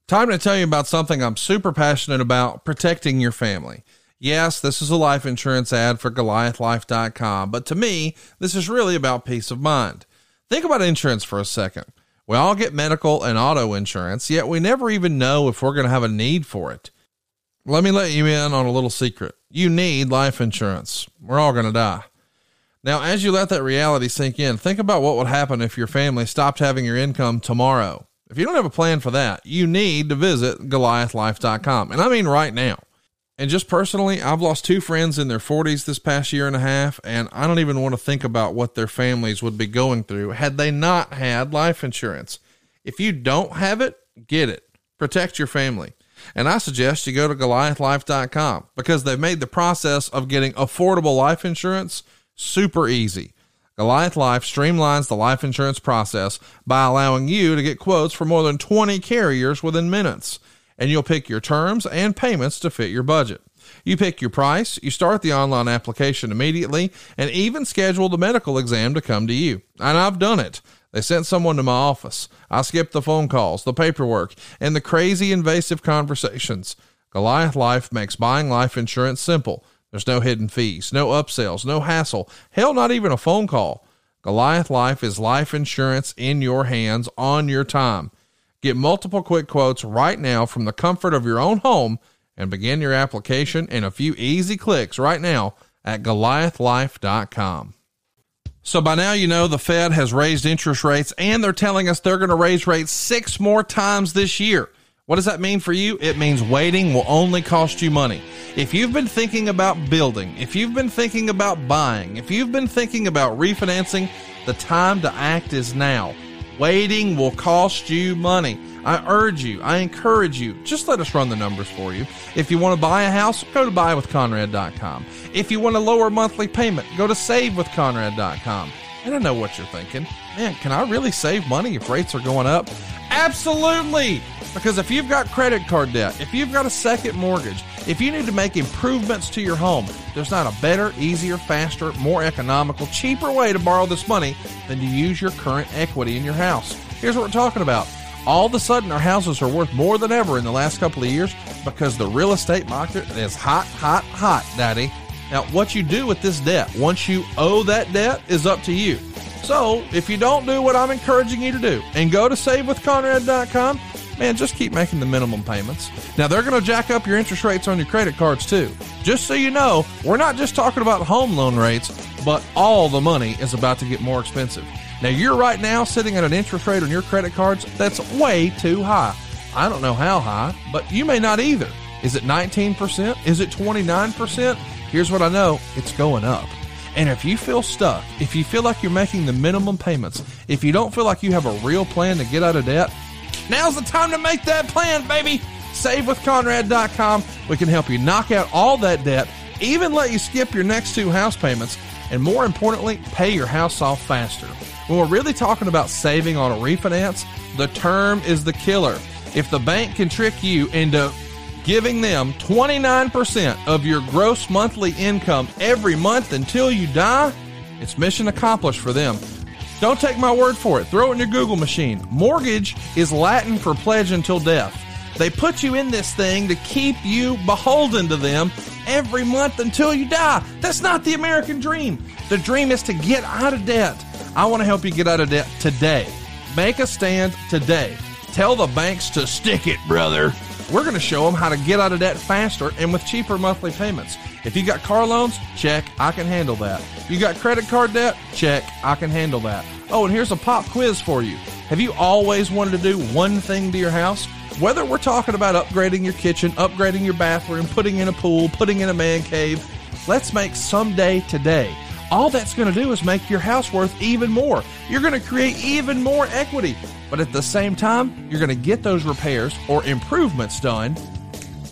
Time to tell you about something I'm super passionate about protecting your family. Yes, this is a life insurance ad for GoliathLife.com, but to me, this is really about peace of mind. Think about insurance for a second. We all get medical and auto insurance, yet we never even know if we're going to have a need for it. Let me let you in on a little secret. You need life insurance. We're all going to die. Now, as you let that reality sink in, think about what would happen if your family stopped having your income tomorrow. If you don't have a plan for that, you need to visit goliathlife.com. And I mean right now. And just personally, I've lost two friends in their 40s this past year and a half, and I don't even want to think about what their families would be going through had they not had life insurance. If you don't have it, get it. Protect your family. And I suggest you go to goliathlife.com because they've made the process of getting affordable life insurance super easy. Goliath Life streamlines the life insurance process by allowing you to get quotes for more than 20 carriers within minutes. And you'll pick your terms and payments to fit your budget. You pick your price, you start the online application immediately, and even schedule the medical exam to come to you. And I've done it. They sent someone to my office. I skipped the phone calls, the paperwork, and the crazy invasive conversations. Goliath Life makes buying life insurance simple. There's no hidden fees, no upsells, no hassle, hell, not even a phone call. Goliath Life is life insurance in your hands on your time. Get multiple quick quotes right now from the comfort of your own home and begin your application in a few easy clicks right now at goliathlife.com. So by now you know the Fed has raised interest rates and they're telling us they're going to raise rates six more times this year. What does that mean for you? It means waiting will only cost you money. If you've been thinking about building, if you've been thinking about buying, if you've been thinking about refinancing, the time to act is now. Waiting will cost you money. I urge you, I encourage you, just let us run the numbers for you. If you want to buy a house, go to buywithconrad.com. If you want a lower monthly payment, go to savewithconrad.com. And I know what you're thinking. Man, can I really save money if rates are going up? Absolutely! Because if you've got credit card debt, if you've got a second mortgage, if you need to make improvements to your home, there's not a better, easier, faster, more economical, cheaper way to borrow this money than to use your current equity in your house. Here's what we're talking about. All of a sudden, our houses are worth more than ever in the last couple of years because the real estate market is hot, hot, hot, Daddy. Now, what you do with this debt, once you owe that debt, is up to you. So, if you don't do what I'm encouraging you to do and go to savewithconrad.com, man, just keep making the minimum payments. Now, they're going to jack up your interest rates on your credit cards too. Just so you know, we're not just talking about home loan rates, but all the money is about to get more expensive. Now, you're right now sitting at an interest rate on your credit cards that's way too high. I don't know how high, but you may not either. Is it 19%? Is it 29%? Here's what I know it's going up. And if you feel stuck, if you feel like you're making the minimum payments, if you don't feel like you have a real plan to get out of debt, now's the time to make that plan, baby. SaveWithConrad.com. We can help you knock out all that debt, even let you skip your next two house payments, and more importantly, pay your house off faster. When we're really talking about saving on a refinance, the term is the killer. If the bank can trick you into giving them 29% of your gross monthly income every month until you die, it's mission accomplished for them. Don't take my word for it. Throw it in your Google machine. Mortgage is Latin for pledge until death. They put you in this thing to keep you beholden to them every month until you die. That's not the American dream. The dream is to get out of debt. I want to help you get out of debt today. Make a stand today. Tell the banks to stick it, brother. We're going to show them how to get out of debt faster and with cheaper monthly payments. If you got car loans, check, I can handle that. You got credit card debt? Check, I can handle that. Oh, and here's a pop quiz for you. Have you always wanted to do one thing to your house? Whether we're talking about upgrading your kitchen, upgrading your bathroom, putting in a pool, putting in a man cave, let's make someday today. All that's going to do is make your house worth even more. You're going to create even more equity. But at the same time, you're going to get those repairs or improvements done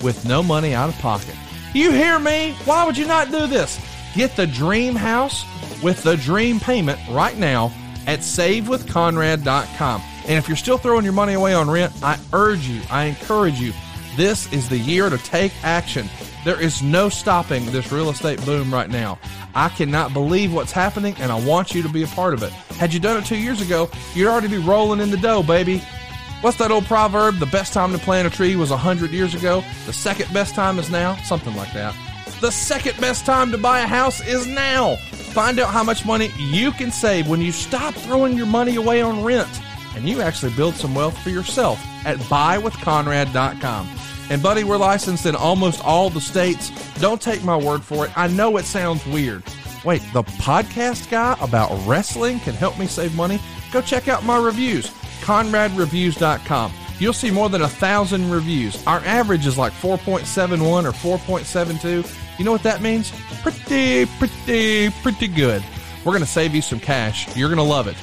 with no money out of pocket. You hear me? Why would you not do this? Get the dream house with the dream payment right now at savewithconrad.com. And if you're still throwing your money away on rent, I urge you, I encourage you, this is the year to take action. There is no stopping this real estate boom right now. I cannot believe what's happening, and I want you to be a part of it. Had you done it two years ago, you'd already be rolling in the dough, baby. What's that old proverb? The best time to plant a tree was 100 years ago. The second best time is now. Something like that. The second best time to buy a house is now. Find out how much money you can save when you stop throwing your money away on rent and you actually build some wealth for yourself at buywithconrad.com. And buddy, we're licensed in almost all the states. Don't take my word for it. I know it sounds weird. Wait, the podcast guy about wrestling can help me save money? Go check out my reviews, conradreviews.com. You'll see more than a thousand reviews. Our average is like 4.71 or 4.72. You know what that means? Pretty, pretty, pretty good. We're going to save you some cash. You're going to love it.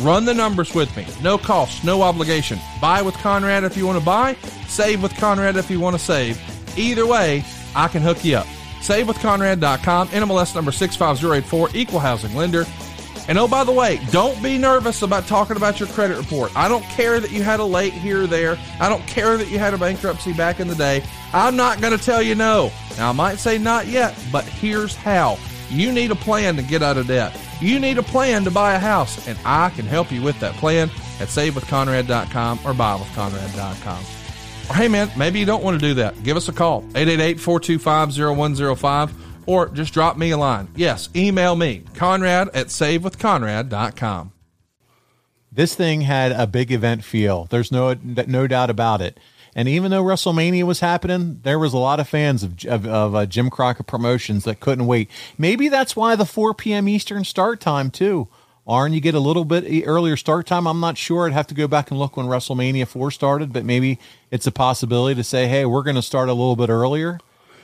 Run the numbers with me. No cost, no obligation. Buy with Conrad if you want to buy, save with Conrad if you want to save. Either way, I can hook you up. SaveWithConrad.com, NMLS number 65084, equal housing lender. And oh, by the way, don't be nervous about talking about your credit report. I don't care that you had a late here or there. I don't care that you had a bankruptcy back in the day. I'm not going to tell you no. Now, I might say not yet, but here's how. You need a plan to get out of debt. You need a plan to buy a house, and I can help you with that plan at savewithconrad.com or buywithconrad.com. Or hey man, maybe you don't want to do that. Give us a call, 888-425-0105, or just drop me a line. Yes, email me, conrad at savewithconrad.com. This thing had a big event feel. There's no no doubt about it. And even though WrestleMania was happening, there was a lot of fans of of, of uh, Jim Crockett Promotions that couldn't wait. Maybe that's why the 4 p.m. Eastern start time too. Arn, you get a little bit earlier start time. I'm not sure. I'd have to go back and look when WrestleMania 4 started, but maybe it's a possibility to say, hey, we're going to start a little bit earlier.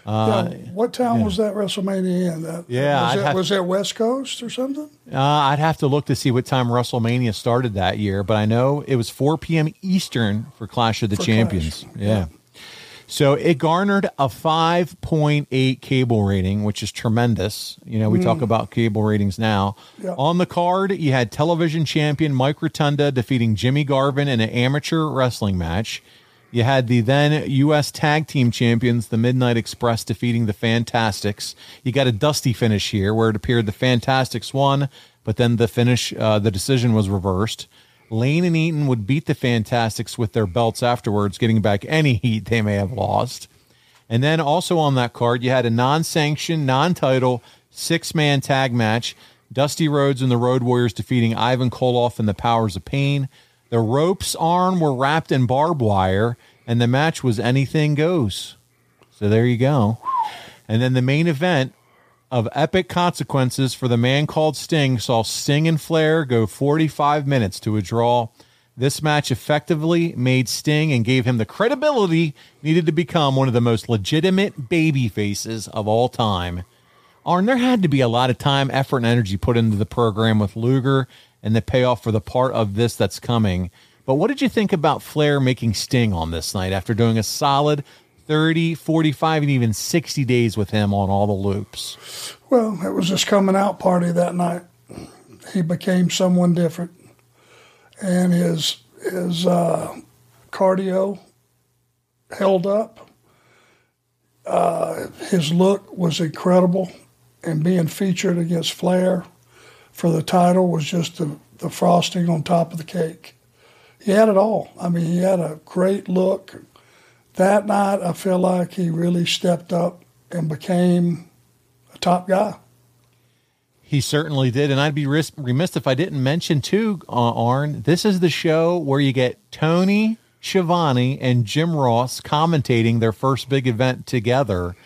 Uh, yeah, what town yeah. was that WrestleMania in? That, yeah, was, it, was it West Coast or something? Uh, I'd have to look to see what time WrestleMania started that year, but I know it was 4 p.m. Eastern for Clash of the for Champions. Clash. Yeah. yeah. So it garnered a 5.8 cable rating, which is tremendous. You know, we mm. talk about cable ratings now. On the card, you had television champion Mike Rotunda defeating Jimmy Garvin in an amateur wrestling match. You had the then U.S. Tag Team Champions, the Midnight Express, defeating the Fantastics. You got a dusty finish here, where it appeared the Fantastics won, but then the finish, uh, the decision was reversed. Lane and Eaton would beat the Fantastics with their belts afterwards, getting back any heat they may have lost. And then also on that card, you had a non-sanctioned, non-title six-man tag match. Dusty Rhodes and the Road Warriors defeating Ivan Koloff and the Powers of Pain. The ropes arm were wrapped in barbed wire, and the match was anything goes. So there you go. And then the main event of epic consequences for the man called Sting saw Sting and Flair go 45 minutes to a draw. This match effectively made Sting and gave him the credibility needed to become one of the most legitimate baby faces of all time. Arn, there had to be a lot of time, effort, and energy put into the program with Luger and the payoff for the part of this that's coming. But what did you think about Flair making Sting on this night after doing a solid 30, 45, and even 60 days with him on all the loops? Well, it was his coming out party that night. He became someone different. And his, his uh, cardio held up. Uh, his look was incredible. And being featured against Flair – for the title was just the, the frosting on top of the cake. He had it all. I mean, he had a great look. That night, I feel like he really stepped up and became a top guy. He certainly did, and I'd be remiss if I didn't mention too, uh, Arn. This is the show where you get Tony Schiavone and Jim Ross commentating their first big event together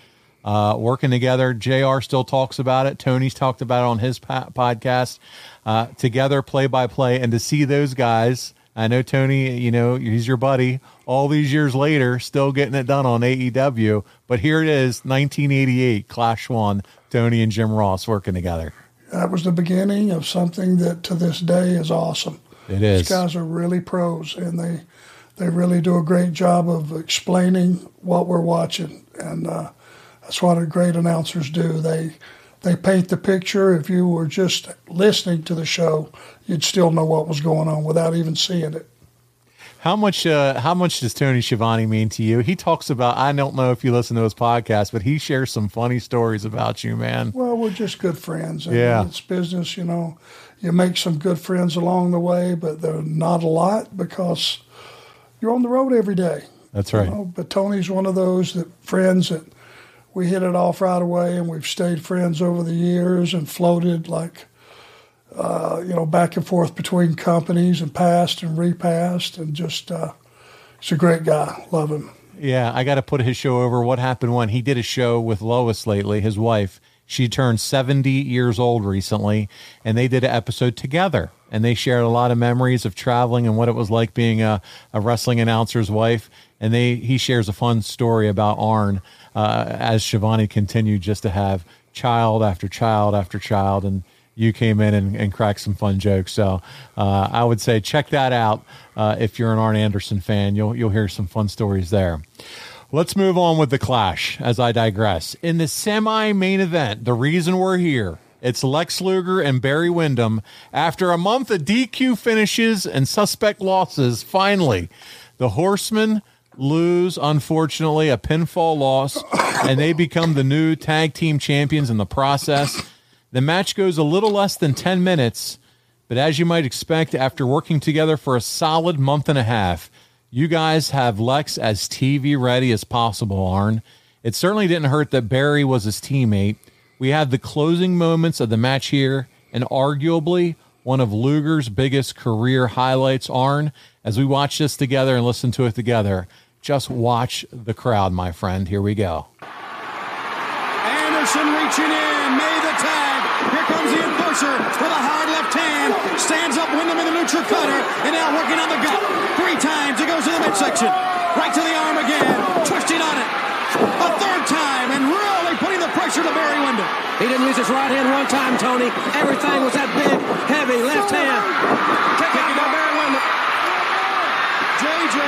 uh, working together. JR still talks about it. Tony's talked about it on his po- podcast. Uh, together, play by play, and to see those guys. I know Tony, you know, he's your buddy. All these years later, still getting it done on AEW. But here it is, 1988, Clash One, Tony and Jim Ross working together. That was the beginning of something that to this day is awesome. It is. These guys are really pros, and they they really do a great job of explaining what we're watching. And uh, that's what a great announcers do. They they paint the picture. If you were just listening to the show, you'd still know what was going on without even seeing it. How much? Uh, how much does Tony Schiavone mean to you? He talks about. I don't know if you listen to his podcast, but he shares some funny stories about you, man. Well, we're just good friends. and Yeah. it's business. You know, you make some good friends along the way, but they're not a lot because you're on the road every day. That's right. You know, but Tony's one of those that friends that we hit it off right away, and we've stayed friends over the years and floated like, uh, you know, back and forth between companies and passed and repassed, and just uh, he's a great guy. Love him. Yeah, I got to put his show over. What happened when he did a show with Lois lately, his wife. She turned 70 years old recently, and they did an episode together. And they shared a lot of memories of traveling and what it was like being a, a wrestling announcer's wife. And they he shares a fun story about Arn uh, as Schiavone continued just to have child after child after child. And you came in and, and cracked some fun jokes. So uh, I would say check that out uh, if you're an Arn Anderson fan. You'll you'll hear some fun stories there. Let's move on with the clash as I digress. In the semi main event, the reason we're here, it's Lex Luger and Barry Windham. After a month of DQ finishes and suspect losses, finally, the Horsemen lose, unfortunately, a pinfall loss, and they become the new tag team champions in the process. The match goes a little less than 10 minutes, but as you might expect, after working together for a solid month and a half, you guys have Lex as TV ready as possible, Arn. It certainly didn't hurt that Barry was his teammate. We had the closing moments of the match here, and arguably one of Luger's biggest career highlights, Arn. As we watch this together and listen to it together, just watch the crowd, my friend. Here we go. Anderson reaching in, made the tag. Here comes the enforcer with a hard left hand. Stands up Windham in the neutral cutter, and now working on the gut. Three times he goes to the midsection. Right to the arm again, twisting on it. A third time, and really putting the pressure to Barry Windham. He didn't use his right hand one time, Tony. Everything was that big, heavy left hand. Kick out by Barry Windham. JJ.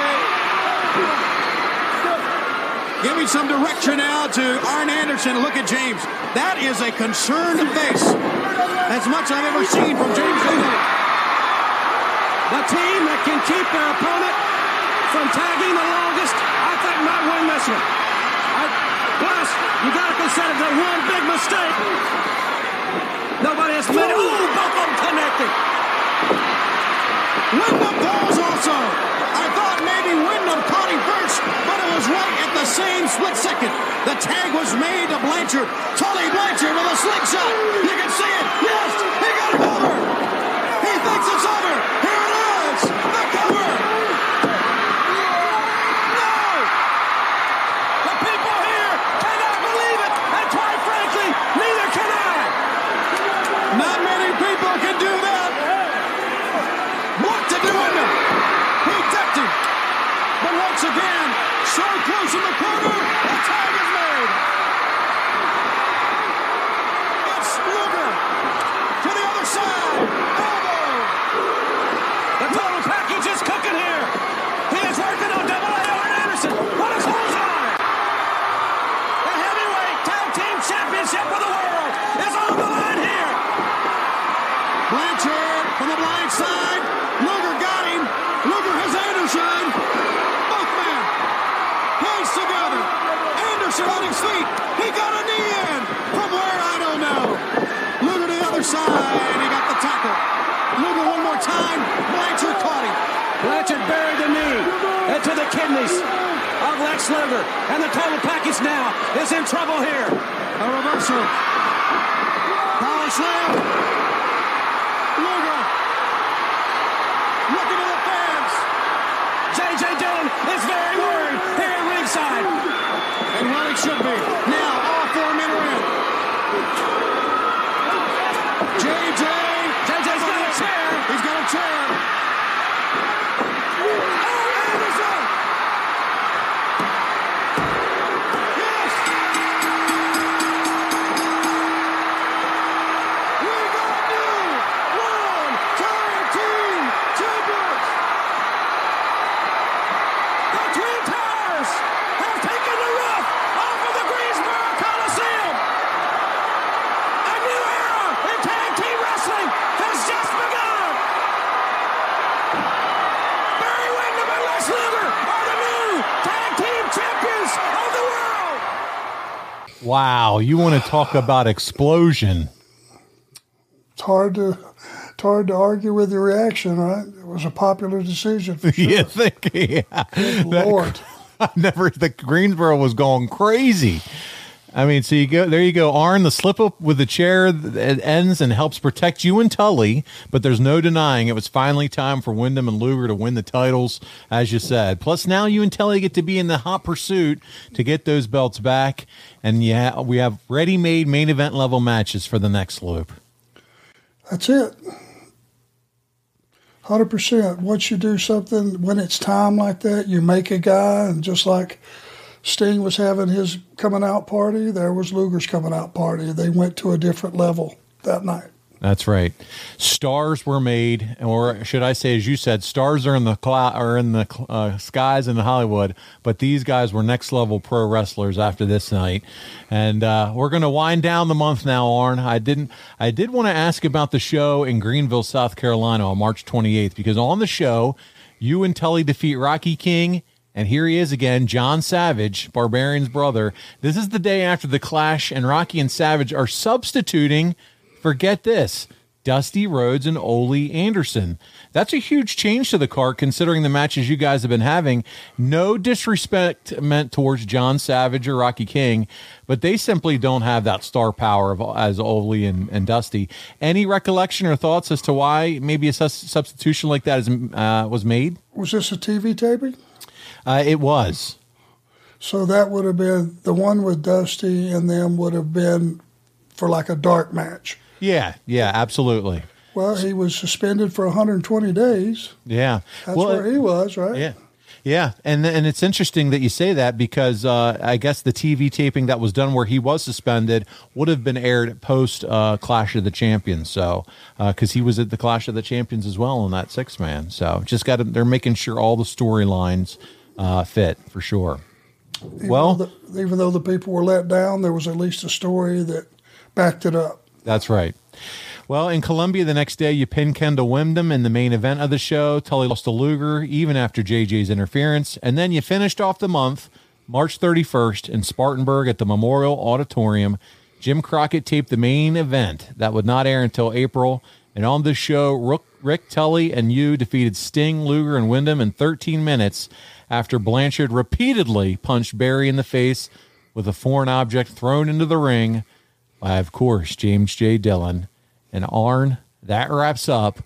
Giving some direction now to Arn Anderson. Look at James. That is a concerned face. As much I've ever seen from James Leland. The team that can keep their opponent from tagging the longest, I think might win this one. Plus, you got to consider the one big mistake. Nobody has made it. Ooh, both of them connected. Windham falls also. I thought maybe Windham caught him first, but it was right at the same split second. The tag was made to Blanchard. Tully Blanchard with a slingshot. You can see it. Yes, he got it over. He thinks it's over. Here it is. The cover. No. The people here cannot believe it, and quite frankly, neither can I. Not many people can do that. Blocked to Windham. He ducked him. But once again, so close in the corner, the tag is made. It's Luger to the other side. Elbow. The total package is cooking here. He is working on double A Arn Anderson. What is Bullseye? The heavyweight tag team championship of the world is on the line here. Blanchard from the blind side. Luger got him. Luger has Anderson. Both men. Hands together. Anderson on his feet. He got a knee in. From where, I don't know. Luger to the other side. He got the tackle. Luger one more time. Blanchard caught him. Blanchard buried the knee into the kidneys of Lex Luger. And the total package now is in trouble here. A reversal. Power slam. Luger. Looking to the fans. J.J. Dillon is very worried here at ringside. And well, it should be. You want to talk about explosion? It's hard to it's hard to argue with the reaction, right? It was a popular decision. For [laughs] sure. You [laughs] think? Yeah. Good That- Lord. I [laughs] never. The Greensboro was going crazy. I mean, so you go there. You go, Arn. The slip up with the chair that ends and helps protect you and Tully, but there's no denying it was finally time for Windham and Luger to win the titles, as you said. Plus, now you and Tully get to be in the hot pursuit to get those belts back, and yeah, we have ready-made main event level matches for the next loop. That's it. Hundred percent. Once you do something when it's time like that, you make a guy, and just like Sting was having his coming out party, there was Luger's coming out party. They went to a different level that night. That's right. Stars were made, or should I say, as you said, stars are in the cloud or in the uh, skies in Hollywood. But these guys were next level pro wrestlers after this night, and uh, we're going to wind down the month now. Arn, I didn't. I did want to ask about the show in Greenville, South Carolina, on March 28th, because on the show, you and Tully defeat Rocky King. And here he is again, John Savage, Barbarian's brother. This is the day after the clash, and Rocky and Savage are substituting forget this Dusty Rhodes and Ole Anderson. That's a huge change to the card considering the matches you guys have been having. No disrespect meant towards John Savage or Rocky King, but they simply don't have that star power of, as Ole and, and Dusty. Any recollection or thoughts as to why maybe a substitution like that is, uh, was made? Was this a TV taping? Uh, it was. So that would have been the one with Dusty and them would have been for like a dark match. Yeah, yeah, absolutely. Well, he was suspended for 120 days. Yeah. That's Well, where he was, right? Yeah. Yeah, and and it's interesting that you say that because uh, I guess the TV taping that was done where he was suspended would have been aired post uh, Clash of the Champions. So because he was at the Clash of the Champions as well in that six man. So just got to, they're making sure all the storylines uh, fit for sure. Even well, though the, even though the people were let down, there was at least a story that backed it up. That's right. Well, in Columbia the next day, you pinned Kendall Windham in the main event of the show. Tully lost to Luger even after JJ's interference. And then you finished off the month, March 31st, in Spartanburg at the Memorial Auditorium. Jim Crockett taped the main event that would not air until April. And on this show, Rick, Tully and you defeated Sting, Luger, and Windham in 13 minutes after Blanchard repeatedly punched Barry in the face with a foreign object thrown into the ring by, of course, James J. Dillon. And Arn, that wraps up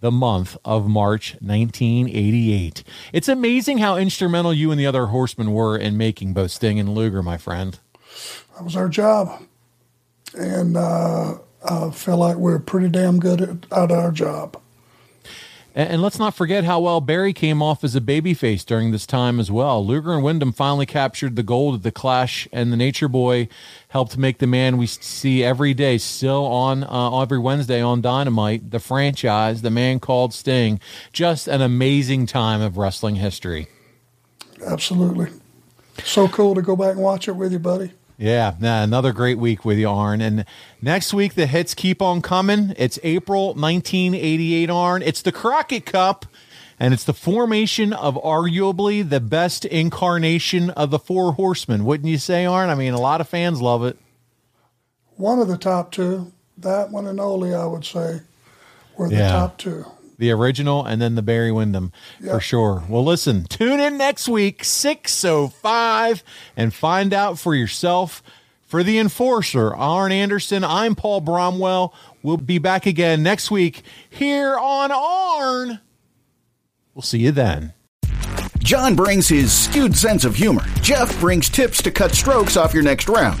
the month of March 1988. It's amazing how instrumental you and the other horsemen were in making both Sting and Luger, my friend. That was our job. And uh, I feel like we're pretty damn good at, at our job. And, and let's not forget how well Barry came off as a babyface during this time as well. Luger and Windham finally captured the gold at the Clash, and the Nature Boy helped make the man we see every day, still on uh, every Wednesday on Dynamite, the franchise, the man called Sting. Just an amazing time of wrestling history. Absolutely. So cool to go back and watch it with you, buddy. Yeah, nah, another great week with you, Arn. And next week, the hits keep on coming. It's April 1988, Arn. It's the Crockett Cup, and it's the formation of arguably the best incarnation of the Four Horsemen. Wouldn't you say, Arn? I mean, a lot of fans love it. One of the top two, that one and Ole, I would say, were the Yeah. top two. The original and then the Barry Windham Yeah. for sure. Well, listen, tune in next week, 605, and find out for yourself. For the enforcer, Arn Anderson, I'm Paul Bromwell. We'll be back again next week here on Arn. We'll see you then. John brings his skewed sense of humor. Jeff brings tips to cut strokes off your next round.